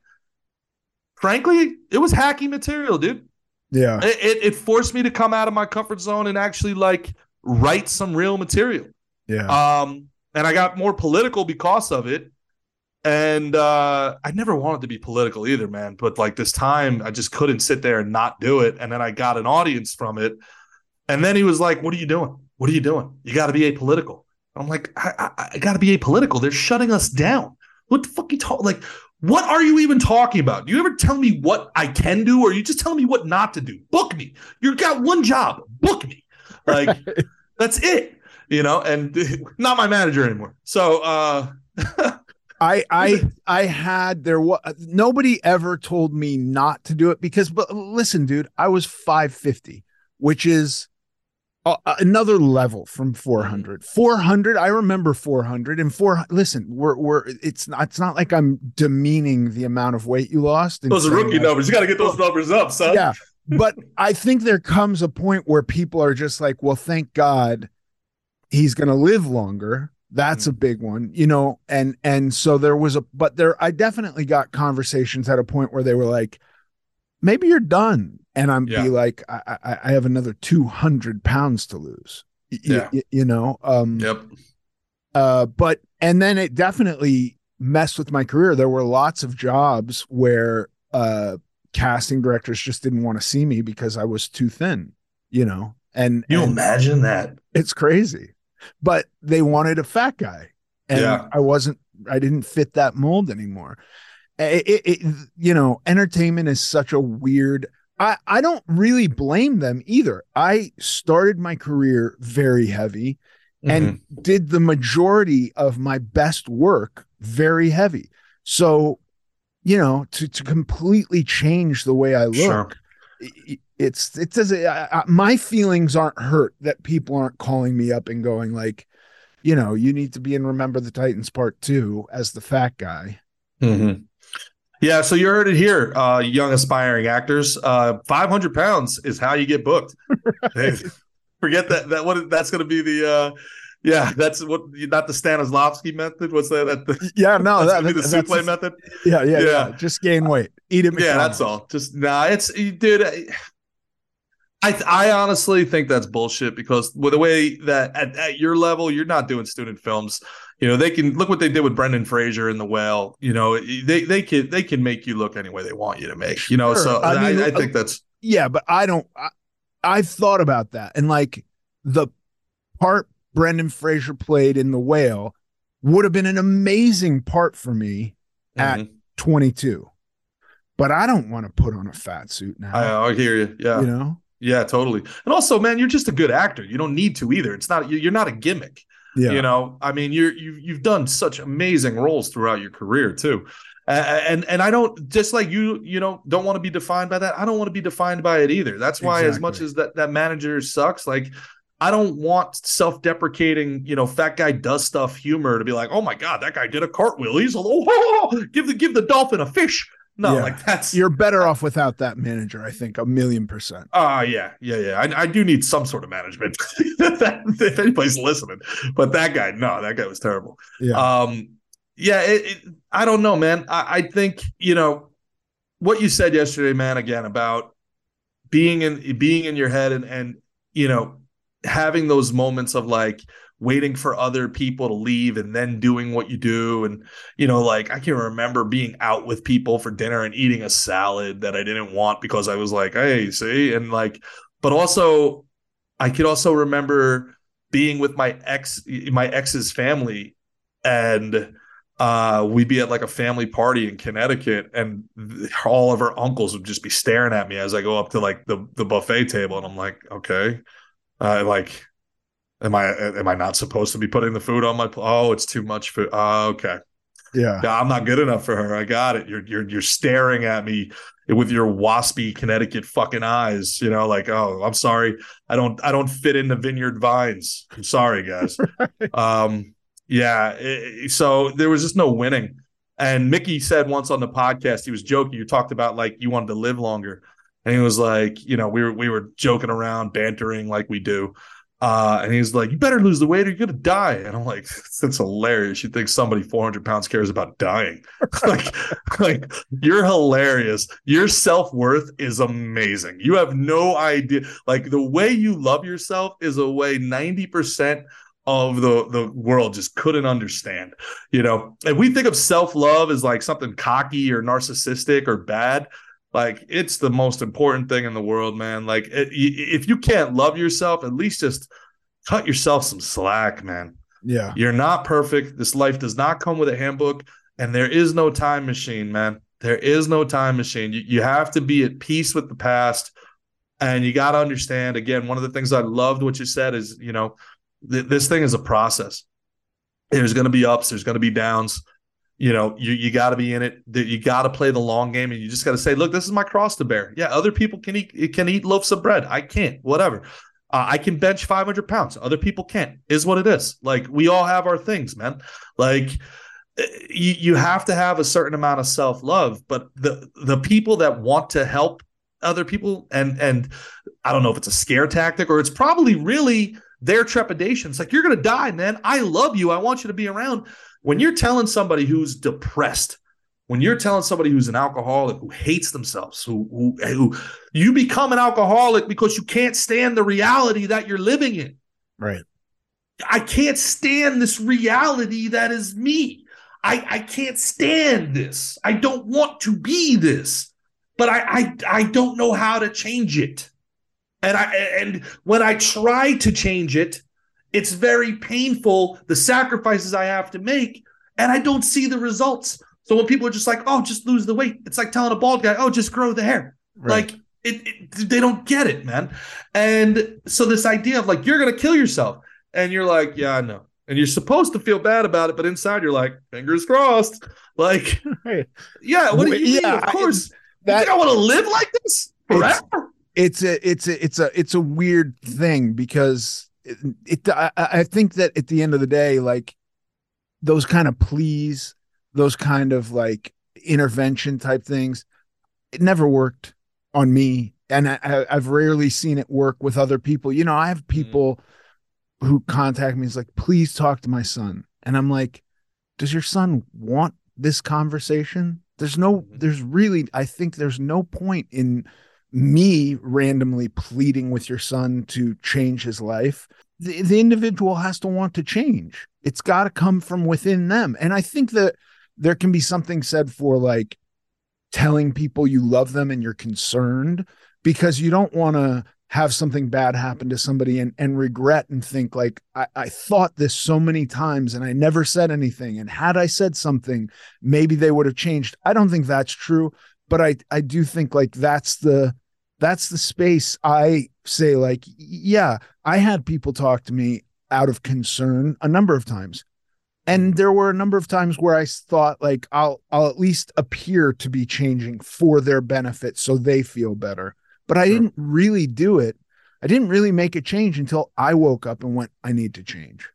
frankly, it was hacky material, dude. Yeah. It, it it forced me to come out of my comfort zone and actually like write some real material. Yeah. Um and I got more political because of it. And uh I never wanted to be political either, man. But like this time I just couldn't sit there and not do it. And then I got an audience from it. And then he was like, What are you doing? What are you doing? You got to be apolitical. I'm like, I, I, I got to be apolitical. They're shutting us down. What the fuck you talk? Like, what are you even talking about? Do you ever tell me what I can do, or you just tell me what not to do? Book me. You've got one job. Book me. Like, that's it. You know, and not my manager anymore. So uh I I I had there was nobody ever told me not to do it because but listen dude I was 550 which is uh, another level from 400 400 I remember 400 and 4 listen we're we're it's not it's not like I'm demeaning the amount of weight you lost those are rookie numbers. You got to get those numbers up son. Yeah but I think there comes a point where people are just like well thank god he's going to live longer. That's a mm. big one you know and and so there was a but there i definitely got conversations at a point where they were like maybe you're done. And i'm yeah. be like I, I, I have another 200 pounds to lose. Yeah. Y- you know um yep. uh but and then it definitely messed with my career. There were lots of jobs where uh casting directors just didn't want to see me because i was too thin you know and you and imagine that. It's crazy but they wanted a fat guy. And yeah. i wasn't i didn't fit that mold anymore. It, it, it, you know entertainment is such a weird i i don't really blame them either. I started my career very heavy and mm-hmm. did the majority of my best work very heavy. So you know to to completely change the way i look sure it's it does my feelings aren't hurt that people aren't calling me up and going like you know you need to be in remember the titans part two as the fat guy mm-hmm. yeah so you heard it here uh young aspiring actors uh 500 pounds is how you get booked right. forget that that what that's going to be the uh yeah, that's what not the Stanislavski method. What's that? The, yeah, no, that, the souffle method. Yeah, yeah, yeah, yeah, Just gain weight, eat it. Yeah, that's all. Just nah, it's dude. I I honestly think that's bullshit because with the way that at, at your level you're not doing student films. You know they can look what they did with Brendan Fraser in The Whale. You know they they can they can make you look any way they want you to make. You know, sure. so I, mean, I, I, think that's yeah, but I don't. I, I've thought about that and like the part Brendan Fraser played in The Whale would have been an amazing part for me mm-hmm. at 22. But I don't want to put on a fat suit now. I, I hear you. Yeah. You know? Yeah, totally. And also, man, you're just a good actor. You don't need to either. It's not you're not a gimmick. Yeah. You know, I mean, you're you you've done such amazing roles throughout your career too. Uh, and and I don't just like you, you know, don't want to be defined by that. I don't want to be defined by it either. That's why, exactly. as much as that that manager sucks, like I don't want self-deprecating, you know, fat guy does stuff humor to be like, oh my god, that guy did a cartwheel. He's a oh, give the give the dolphin a fish. No, yeah. like that's you're better off without that manager. I think a million percent. Ah, uh, yeah, yeah, yeah. I, I, do need some sort of management if anybody's listening. But that guy, no, that guy was terrible. Yeah. Um. Yeah. It, it, I don't know, man. I, I think you know what you said yesterday, man. Again about being in being in your head and and you know having those moments of like waiting for other people to leave and then doing what you do. And you know like i can remember being out with people for dinner and eating a salad that i didn't want because i was like hey see? And like but also i could also remember being with my ex my ex's family and uh, we'd be at like a family party in Connecticut, and all of her uncles would just be staring at me as I go up to like the the buffet table, and I'm like, okay, uh, like Am I am I not supposed to be putting the food on my? Pl- oh, it's too much food. Oh, okay. Yeah. yeah. I'm not good enough for her. I got it. You're you're you're staring at me with your waspy Connecticut fucking eyes. You know, like oh, I'm sorry. I don't I don't fit into Vineyard Vines. I'm sorry, guys. right. Um, yeah. It, so there was just no winning. And Mickey said once on the podcast, he was joking. You talked about like you wanted to live longer, and he was like, you know, we were we were joking around, bantering like we do. Uh, and he's like, "You better lose the weight, or you're gonna die." And I'm like, "That's hilarious." You think somebody 400 pounds cares about dying? like, like you're hilarious. Your self worth is amazing. You have no idea. Like the way you love yourself is a way 90 percent of the the world just couldn't understand. You know, and we think of self love as like something cocky or narcissistic or bad. Like it's the most important thing in the world, man. Like it, if you can't love yourself, at least just cut yourself some slack, man. Yeah. You're not perfect. This life does not come with a handbook and there is no time machine, man. There is no time machine. You, you have to be at peace with the past and you got to understand again, one of the things I loved what you said is, you know, th- this thing is a process. There's going to be ups, there's going to be downs. You know, you you got to be in it. that You got to play the long game, and you just got to say, "Look, this is my cross to bear." Yeah, other people can eat can eat loaves of bread. I can't. Whatever. Uh, I can bench 500 pounds. Other people can't. Is what it is. Like we all have our things, man. Like you, you have to have a certain amount of self love, but the the people that want to help other people and and I don't know if it's a scare tactic or it's probably really their trepidation. It's like you're gonna die, man. I love you. I want you to be around. When you're telling somebody who's depressed, when you're telling somebody who's an alcoholic who hates themselves, who, who, who you become an alcoholic because you can't stand the reality that you're living in. Right. I can't stand this reality that is me. I, I can't stand this. I don't want to be this, but I, I I don't know how to change it. And I and when I try to change it, it's very painful, the sacrifices I have to make, and I don't see the results. So when people are just like, "Oh, just lose the weight," it's like telling a bald guy, "Oh, just grow the hair." Right. Like it, it, they don't get it, man. And so this idea of like you're gonna kill yourself, and you're like, "Yeah, I know." and you're supposed to feel bad about it, but inside you're like, fingers crossed. Like, right. yeah, what do you yeah, mean? Of course. I, that, you think I want to live like this forever? It's, it's a it's a it's a it's a weird thing because it, I, I think that at the end of the day, like those kind of pleas, those kind of like intervention type things, it never worked on me. And I, have rarely seen it work with other people. You know, I have mm-hmm. people mm-hmm who contact me is like, please talk to my son. And I'm like, does your son want this conversation? There's no, mm-hmm. there's really, I think there's no point in me randomly pleading with your son to change his life. The, the individual has to want to change. It's got to come from within them. And I think that there can be something said for like telling people you love them and you're concerned because you don't want to have something bad happen to somebody and, and regret and think like I, I thought this so many times and I never said anything. And had I said something, maybe they would have changed. I don't think that's true, but I, I do think like that's the that's the space I say like, yeah, I had people talk to me out of concern a number of times. And mm-hmm. there were a number of times where I thought like I'll I'll at least appear to be changing for their benefit so they feel better but I sure. didn't really do it. I didn't really make a change until I woke up and went, I need to change.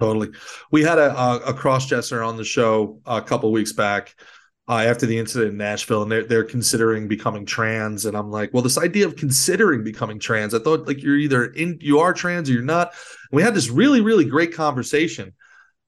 Totally. We had a, a, a cross dresser on the show a couple weeks back uh, after the incident in Nashville, and they're they're considering becoming trans. And I'm like, well, this idea of considering becoming trans, I thought like you're either in you are trans or you're not. And we had this really really great conversation,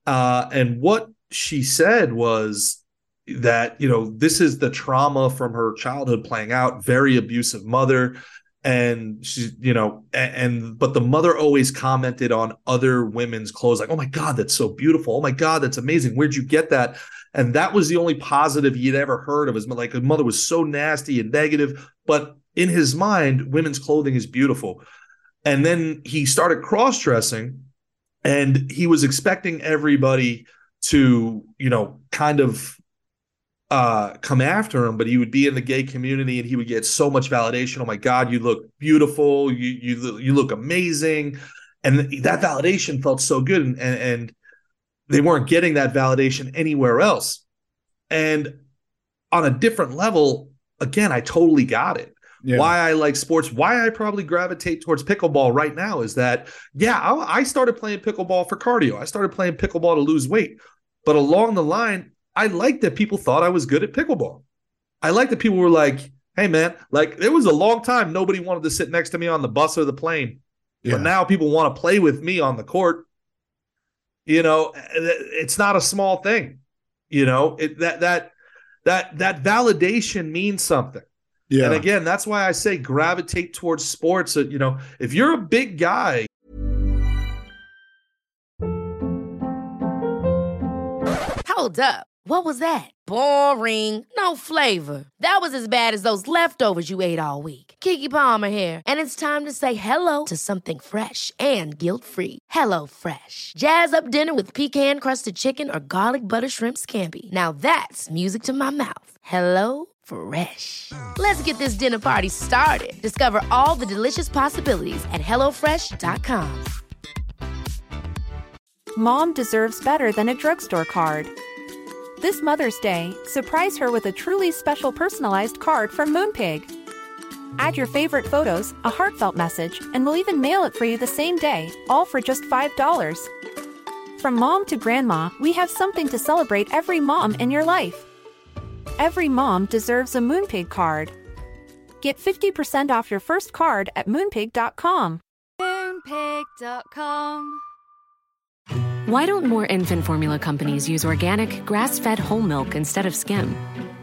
uh, and what she said was that you know this is the trauma from her childhood playing out very abusive mother and she you know and, and, but the mother always commented on other women's clothes like oh my god that's so beautiful oh my god that's amazing where'd you get that and that was the only positive he'd ever heard of his like his mother was so nasty and negative but in his mind women's clothing is beautiful and then he started cross-dressing and he was expecting everybody to you know kind of uh, come after him, but he would be in the gay community and he would get so much validation. Oh my God, you look beautiful. You you you look amazing, and that validation felt so good, and, and, and they weren't getting that validation anywhere else. And on a different level, again, I totally got it. Yeah. Why I like sports, why I probably gravitate towards pickleball right now is that, yeah, I, I started playing pickleball for cardio. I started playing pickleball to lose weight. But along the line, I liked that people thought I was good at pickleball. I liked that people were like, hey, man, like it was a long time nobody wanted to sit next to me on the bus or the plane. Yeah. But now people want to play with me on the court. You know, uh, it's not a small thing. You know, it, that that that that validation means something. Yeah. And again, that's why I say gravitate towards sports. Uh, you know, if you're a big guy Hold up. What was that? Boring. No flavor. That was as bad as those leftovers you ate all week. Keke Palmer here, and it's time to say hello to something fresh and guilt-free. Hello Fresh. Jazz up dinner with pecan-crusted chicken or garlic butter shrimp scampi. Now that's music to my mouth. Hello Fresh. Let's get this dinner party started. Discover all the delicious possibilities at hellofresh.com. mom deserves better than a drugstore card. This Mother's Day, surprise her with a truly special personalized card from Moonpig. Add your favorite photos, a heartfelt message, and we'll even mail it for you the same day, all for just $5. From mom to grandma, we have something to celebrate every mom in your life. Every mom deserves a Moonpig card. Get 50% off your first card at moonpig.com. Moonpig.com. Why don't more infant formula companies use organic, grass fed whole milk instead of skim?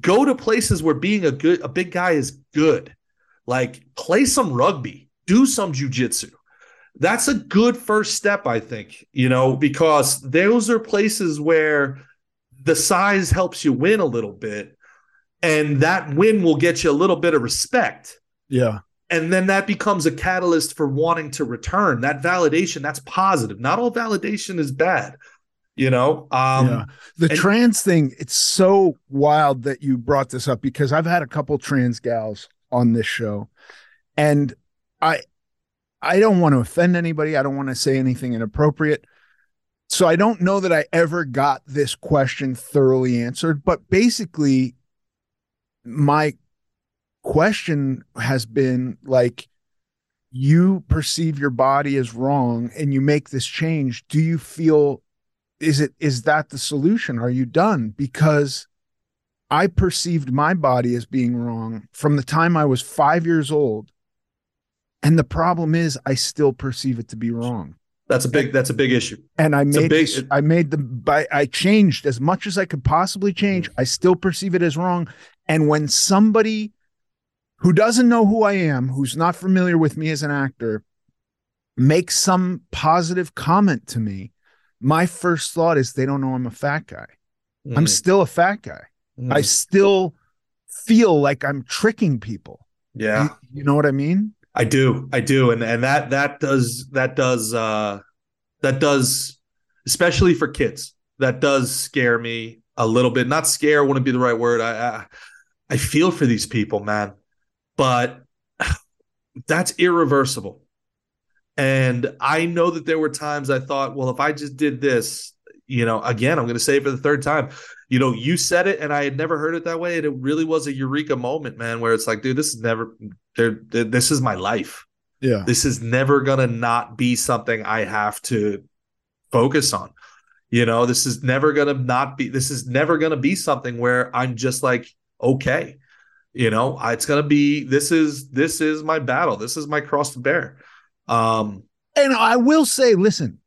Go to places where being a good a big guy is good. Like play some rugby, do some jujitsu. That's a good first step, I think, you know, because those are places where the size helps you win a little bit. And that win will get you a little bit of respect. Yeah. And then that becomes a catalyst for wanting to return. That validation, that's positive. Not all validation is bad. You know, um, yeah. the and- trans thing, it's so wild that you brought this up because I've had a couple trans gals on this show. And I I don't want to offend anybody. I don't want to say anything inappropriate. So I don't know that I ever got this question thoroughly answered, but basically my question has been like you perceive your body as wrong and you make this change do you feel is it is that the solution? Are you done? Because i perceived my body as being wrong from the time i was 5 years old. And the problem is i still perceive it to be wrong. That's a big that's a big issue. and i made big- i made the by i changed as much as i could possibly change. I still perceive it as wrong. And when somebody who doesn't know who i am who's not familiar with me as an actor makes some positive comment to me my first thought is they don't know i'm a fat guy i'm Mm, still a fat guy mm. i still feel like i'm tricking people yeah. you, you know what i mean I do, I do, and and that that does that does uh that does especially for kids that does scare me a little bit. Not scare wouldn't be the right word. I I, I feel for these people, man, but that's irreversible. And I know that there were times I thought, well, if I just did this, you know, again, I'm going to say it for the third time. You know, you said it, and I had never heard it that way, and it really was a eureka moment, man, where it's like, dude, this is never, there, this is my life. yeah This is never going to not be something I have to focus on. You know, this is never going to not be, this is never going to be something where I'm just like, okay, you know, it's going to be, this is, this is my battle. This is my cross to bear. Um, and i will say listen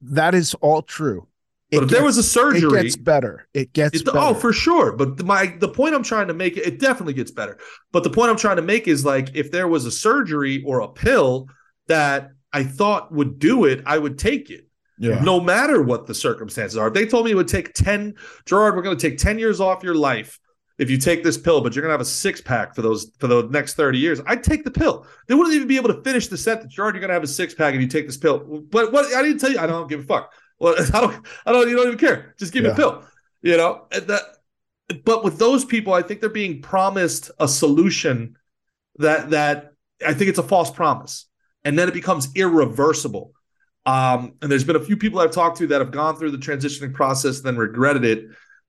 that is all true but if there was a surgery, it gets better it gets It- better. oh, for sure. But the- my the point I'm trying to make it definitely gets better. But the point I'm trying to make is like if there was a surgery or a pill that I thought would do it, I would take it. yeah No matter what the circumstances are. If they told me it would take 10, Gerard, we're going to take 10 years off your life if you take this pill, but you're going to have a six pack for those for the next 30 years, I'd take the pill. They wouldn't even be able to finish the sentence. Gerard, you're already going to have a six pack if you take this pill. But what I didn't tell you, I don't give a fuck. Well, I don't, I don't, you don't even care. Just give me a pill, you know? And that, but with those people, I think they're being promised a solution that, that I think it's a false promise. And then it becomes irreversible. Um, and there's been a few people I've talked to that have gone through the transitioning process, and then regretted it.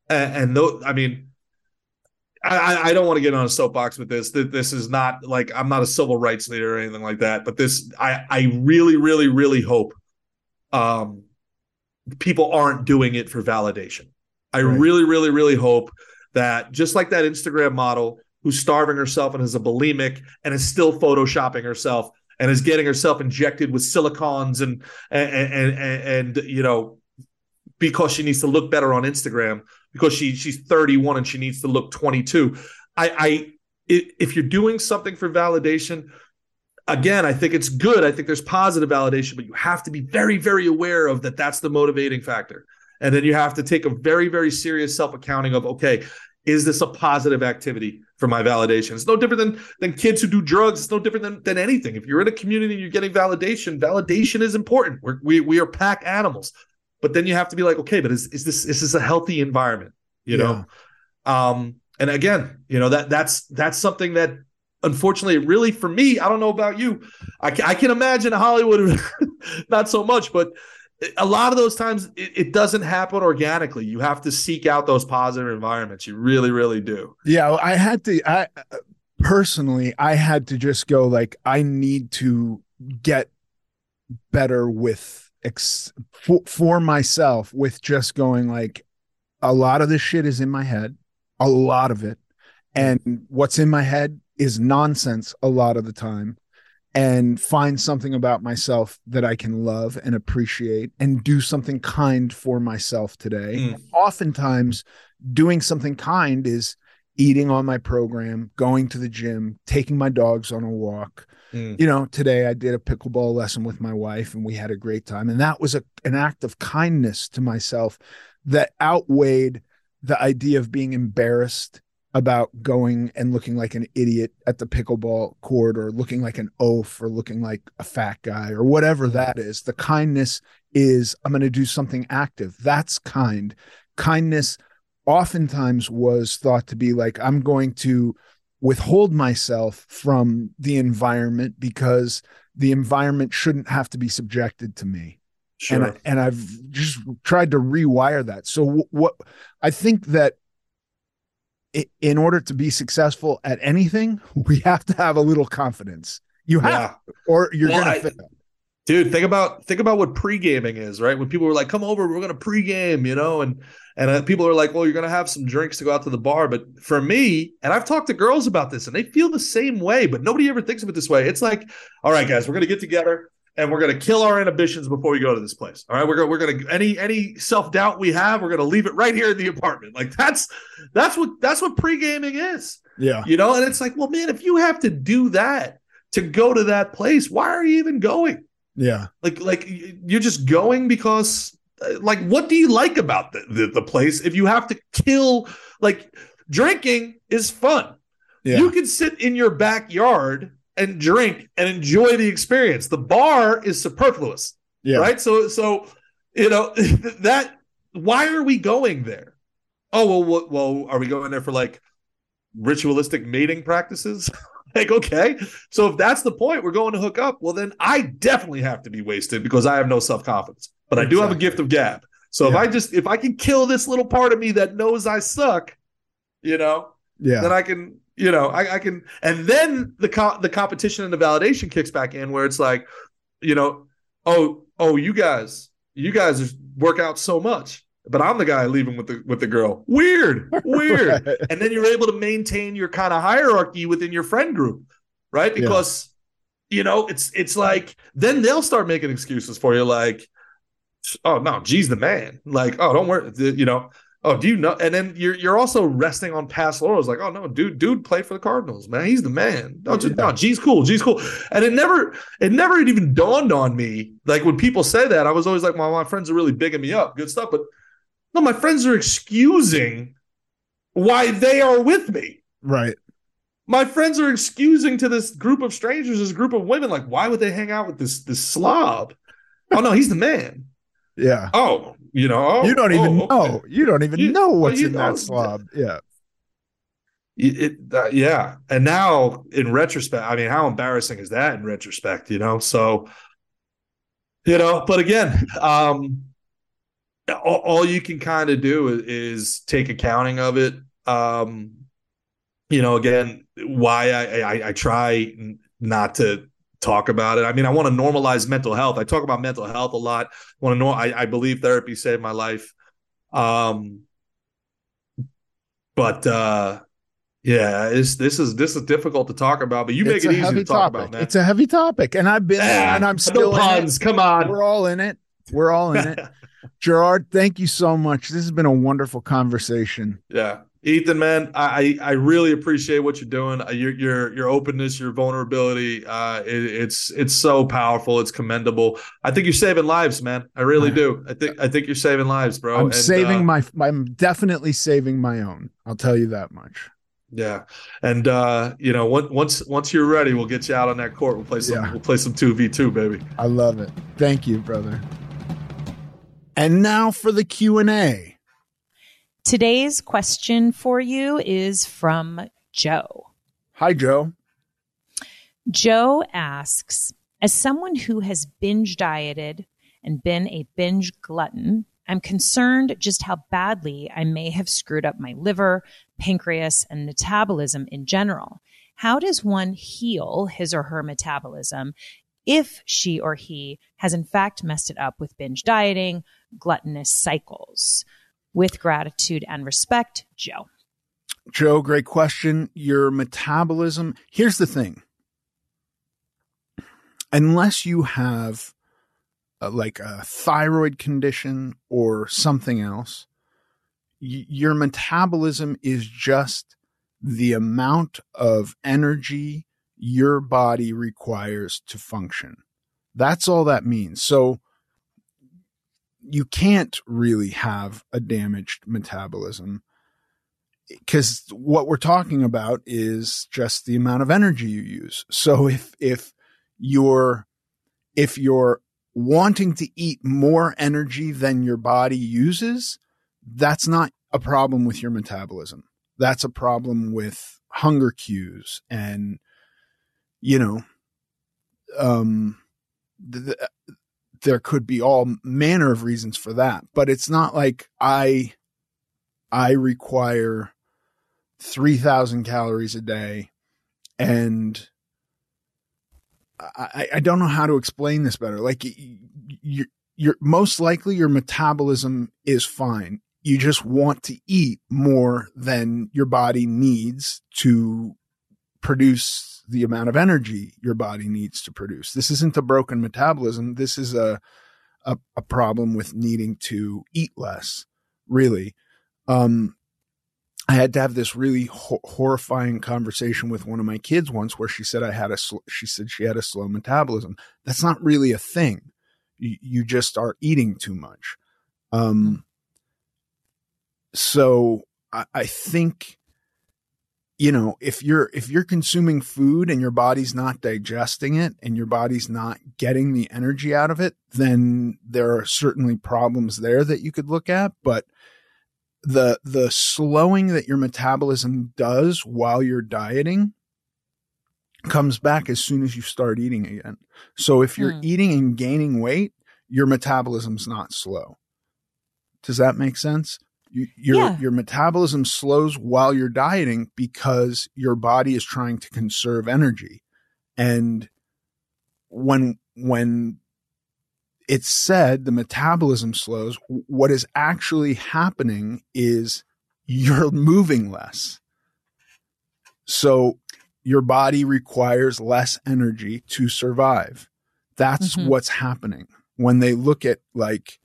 And, and though, I mean, I, I- don't want to get on a soapbox with this. That this is not like I'm not a civil rights leader or anything like that. But this, I, I really, really, really hope um, people aren't doing it for validation. I Right. really, really, really hope that just like that Instagram model who's starving herself and is a bulimic and is still photoshopping herself and is getting herself injected with silicons and and and, and, and you know because she needs to look better on Instagram because she she's 31 and she needs to look 22. I I if you're doing something for validation, again, I think it's good. I think there's positive validation, but you have to be very very aware of that that's the motivating factor. And then you have to take a very, very serious self accounting of, okay, is this a positive activity for my validation? It's no different than than kids who do drugs. It's no different than, than anything. If you're in a community and you're getting validation, validation is important. We're, we we are pack animals. But then you have to be like, okay, but is is this is this a healthy environment? You know, um, and again, you know that that's that's something that unfortunately, really for me, I don't know about you. I can, I can imagine Hollywood, not so much, but a lot of those times it, it, doesn't happen organically. You have to seek out those positive environments. You really, really do. Yeah, I had to. I personally, I had to just go like, I need to get better with ex for, for myself with just going like, a lot of this shit is in my head, a lot of it, and what's in my head is nonsense a lot of the time and find something about myself that I can love and appreciate and do something kind for myself today. Mm. Oftentimes, doing something kind is eating on my program, going to the gym, taking my dogs on a walk. Mm. You know, today I did a pickleball lesson with my wife and we had a great time. And that was a, an act of kindness to myself that outweighed the idea of being embarrassed about going and looking like an idiot at the pickleball court or looking like an oaf or looking like a fat guy or whatever mm-hmm. that is. The kindness is I'm going to do something active. That's kind. Kindness oftentimes was thought to be like I'm going to withhold myself from the environment because the environment shouldn't have to be subjected to me. Sure. And, and I've just tried to rewire that. So what I think that in order to be successful at anything, we have to have a little confidence. You have, yeah. or you're well, gonna I, fail. Dude, think about think about what pre gaming is, right? When people were like, "Come over, we're gonna pre-game," you know, and and uh, people are like, "Well, you're gonna have some drinks to go out to the bar." But for me, and I've talked to girls about this, and they feel the same way, but nobody ever thinks of it this way. It's like, "All right, guys, we're gonna get together and we're going to kill our inhibitions before we go to this place. All right, we're going we're to any any self doubt we have, we're going to leave it right here in the apartment. Like that's that's what that's what pre gaming is. Yeah, you know, and it's like, well, man, if you have to do that to go to that place, why are you even going? Yeah, like like you're just going because uh, like what do you like about the, the, the place if you have to kill like drinking is fun. Yeah. You can sit in your backyard and drink and enjoy the experience. The bar is superfluous. Yeah. Right. So, so, you know, that, why are we going there? Oh, well, well, are we going there for like ritualistic mating practices? like, okay. So if that's the point, we're going to hook up. Well, then I definitely have to be wasted because I have no self confidence, but I do have a gift of gab. So yeah. if I just, if I can kill this little part of me that knows I suck, you know, yeah, then I can, you know, I, I can, and then the co- the competition and the validation kicks back in where it's like, you know, oh, oh, you guys, you guys work out so much, but I'm the guy leaving with the with the girl. Weird, weird. right. And then you're able to maintain your kind of hierarchy within your friend group, right? Because yeah. you know, it's it's like then they'll start making excuses for you, like, oh no, G's the man. Like, oh, don't worry, you know Oh, do you know? And then you're you're also resting on past laurels, like, oh no, dude, dude, play for the Cardinals, man. He's the man. No, just, no, G's cool, G's cool. And it never, it never even dawned on me. Like when people say that, I was always like, well, my friends are really bigging me up, good stuff. But no, my friends are excusing why they are with me. Right. My friends are excusing to this group of strangers, this group of women, like, why would they hang out with this this slob? oh no, he's the man. Yeah. Oh, you know, oh, you don't even oh, know. You don't even you, know what's in know, that slob. Yeah. It, uh, yeah. And now in retrospect, I mean, how embarrassing is that in retrospect, you know? So, you know, but again, um, all, all you can kind of do is, is, take accounting of it. Um, you know, again, why I, I, I try not to talk about it. I mean, I want to normalize mental health. I talk about mental health a lot. I want to know I, I believe therapy saved my life. Um but uh yeah, it's, this is this is difficult to talk about, but you make it's it easy to talk topic. about, man. It's a heavy topic, and I've been there, and I'm still no puns. Come on, we're all in it. We're all in it. Gerard, thank you so much. This has been a wonderful conversation. Yeah, Ethan, man, I I really appreciate what you're doing. Uh, your your your openness, your vulnerability. Uh, it, it's it's so powerful. It's commendable. I think you're saving lives, man. I really do. I think I think you're saving lives, bro. I'm And, saving uh, my. I'm definitely saving my own. I'll tell you that much. Yeah, and uh, you know, once once once you're ready, we'll get you out on that court. We'll play some. Yeah. We'll play some two v two, baby. I love it. Thank you, brother. And now for the Q and A. Today's question for you is from Joe. Hi, Joe. Joe asks As someone who has binge dieted and been a binge glutton, I'm concerned just how badly I may have screwed up my liver, pancreas, and metabolism in general. How does one heal his or her metabolism if she or he has in fact messed it up with binge dieting, gluttonous cycles? With gratitude and respect, Joe. Joe, great question. Your metabolism. Here's the thing. Unless you have uh, like a thyroid condition or something else, y- your metabolism is just the amount of energy your body requires to function. That's all that means. So you can't really have a damaged metabolism because what we're talking about is just the amount of energy you use. So if if you're if you're wanting to eat more energy than your body uses, that's not a problem with your metabolism. That's a problem with hunger cues and you know um the, th- there could be all manner of reasons for that, but it's not like I I require 3000 calories a day and I, I don't know how to explain this better. Like you're, you're most likely your metabolism is fine. You just want to eat more than your body needs to produce the amount of energy your body needs to produce. This isn't a broken metabolism. This is a, a, a problem with needing to eat less, really. Um, I had to have this really ho- horrifying conversation with one of my kids once where she said I had a sl- she said she had a slow metabolism. That's not really a thing. You, you just are eating too much. Um, so I, I think you know if you're if you're consuming food and your body's not digesting it and your body's not getting the energy out of it, then there are certainly problems there that you could look at. But the the slowing that your metabolism does while you're dieting comes back as soon as you start eating again. So if you're Hmm. eating and gaining weight, your metabolism's not slow. Does that make sense? You, your Yeah. your metabolism slows while you're dieting because your body is trying to conserve energy. And when when it's said the metabolism slows, what is actually happening is you're moving less. So your body requires less energy to survive. That's Mhm. what's happening. When they look at like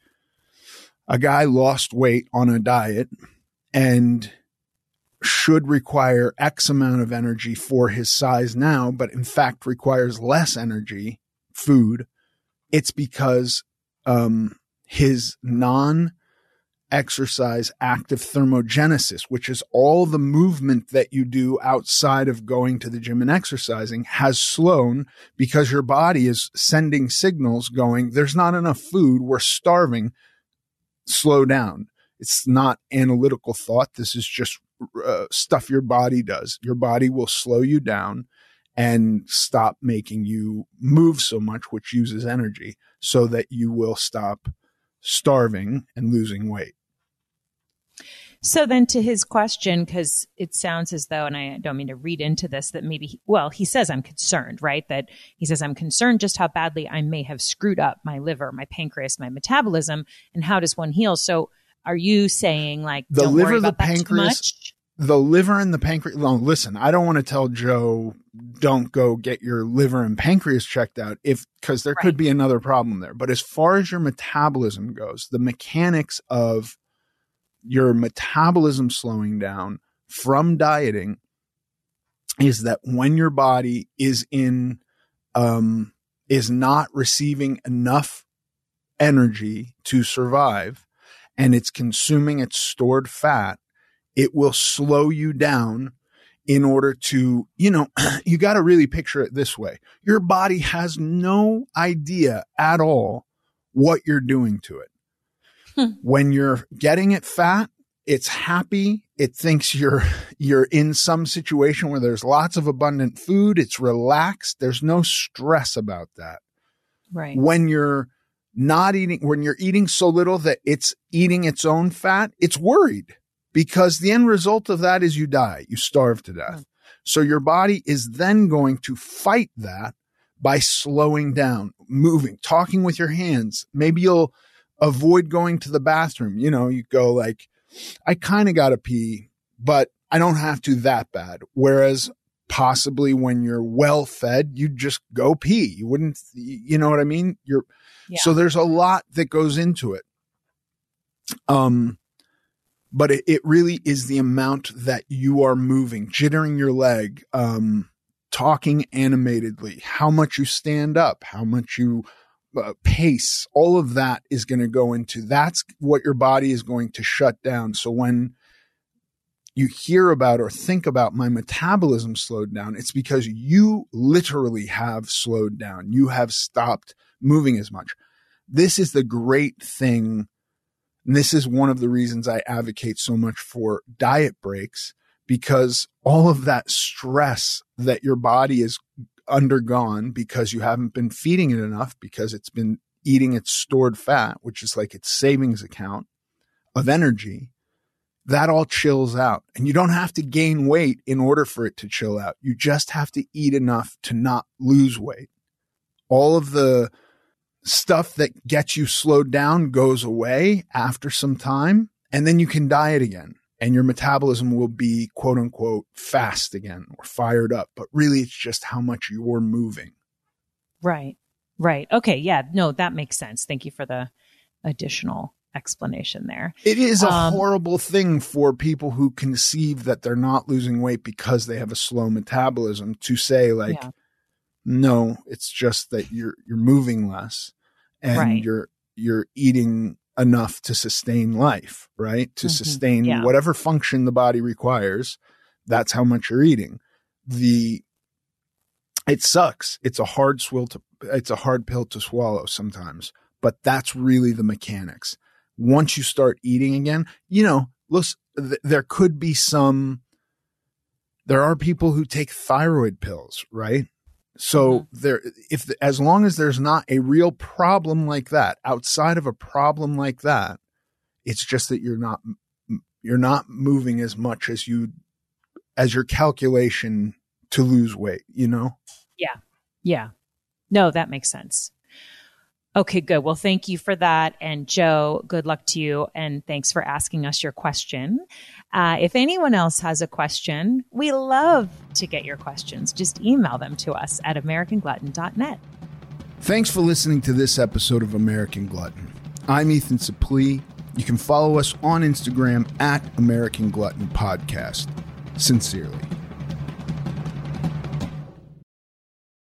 a guy lost weight on a diet and should require X amount of energy for his size now, but in fact requires less energy, food, it's because um, his non exercise active thermogenesis, which is all the movement that you do outside of going to the gym and exercising, has slowed because your body is sending signals going, there's not enough food, we're starving, slow down. It's not analytical thought. This is just uh, stuff your body does. Your body will slow you down and stop making you move so much, which uses energy, so that you will stop starving and losing weight. So then to his question, because it sounds as though, and I don't mean to read into this, that maybe, he, well, he says I'm concerned, right? That he says I'm concerned just how badly I may have screwed up my liver, my pancreas, my metabolism, and how does one heal? So are you saying like The don't liver, worry the about that too pancreas, much? the liver and the pancreas. No, listen, I don't want to tell Joe, don't go get your liver and pancreas checked out if, because there could be another problem there. But as far as your metabolism goes, the mechanics of your metabolism slowing down from dieting is that when your body is in, um, is not receiving enough energy to survive and it's consuming its stored fat, it will slow you down in order to, you know, you got to really picture it this way. Your body has no idea at all what you're doing to it. Hmm. When you're getting it fat, it's happy. It thinks you're, you're in some situation where there's lots of abundant food. It's relaxed. There's no stress about that. Right. When you're not eating, when you're eating so little that it's eating its own fat, it's worried because the end result of that is you die, you starve to death. Mm. So your body is then going to fight that by slowing down, moving, talking with your hands. Maybe you'll avoid going to the bathroom. You know, you go like, I kind of got to pee, but I don't have to that bad. Whereas possibly when you're well fed, you just go pee. You wouldn't, you know what I mean? You're, yeah. so there's a lot that goes into it. Um, but it, it really is the amount that you are moving, jittering your leg, um, talking animatedly, how much you stand up, how much you uh, pace, all of that is going to go into that's what your body is going to shut down. So when you hear about or think about my metabolism slowed down, it's because you literally have slowed down. You have stopped moving as much. This is the great thing and this is one of the reasons I advocate so much for diet breaks because all of that stress that your body has undergone because you haven't been feeding it enough because it's been eating its stored fat, which is like its savings account of energy, that all chills out. And you don't have to gain weight in order for it to chill out. You just have to eat enough to not lose weight. All of the stuff that gets you slowed down goes away after some time and then you can diet again and your metabolism will be quote unquote fast again or fired up but really it's just how much you're moving. Right. Right. Okay. Yeah. No that makes sense. Thank you for the additional explanation there. It is a um, horrible thing for people who conceive that they're not losing weight because they have a slow metabolism to say like yeah. no, it's just that you're you're moving less and right. you're you're eating enough to sustain life, right? To mm-hmm. sustain yeah. whatever function the body requires. That's how much you're eating. The it sucks. It's a hard swill to it's a hard pill to swallow sometimes, but that's really the mechanics. Once you start eating again, you know, look, th- there could be some there are people who take thyroid pills, right? So mm-hmm. there, if as long as there's not a real problem like that, outside of a problem like that, it's just that you're not you're not moving as much as you as your calculation to lose weight. You know? Yeah, yeah. No, that makes sense. Okay, good. Well, thank you for that. And Joe, good luck to you. And thanks for asking us your question. Uh, if anyone else has a question, we love to get your questions. Just email them to us at AmericanGlutton.net. Thanks for listening to this episode of American Glutton. I'm Ethan Suplee. You can follow us on Instagram at American Glutton Podcast. Sincerely.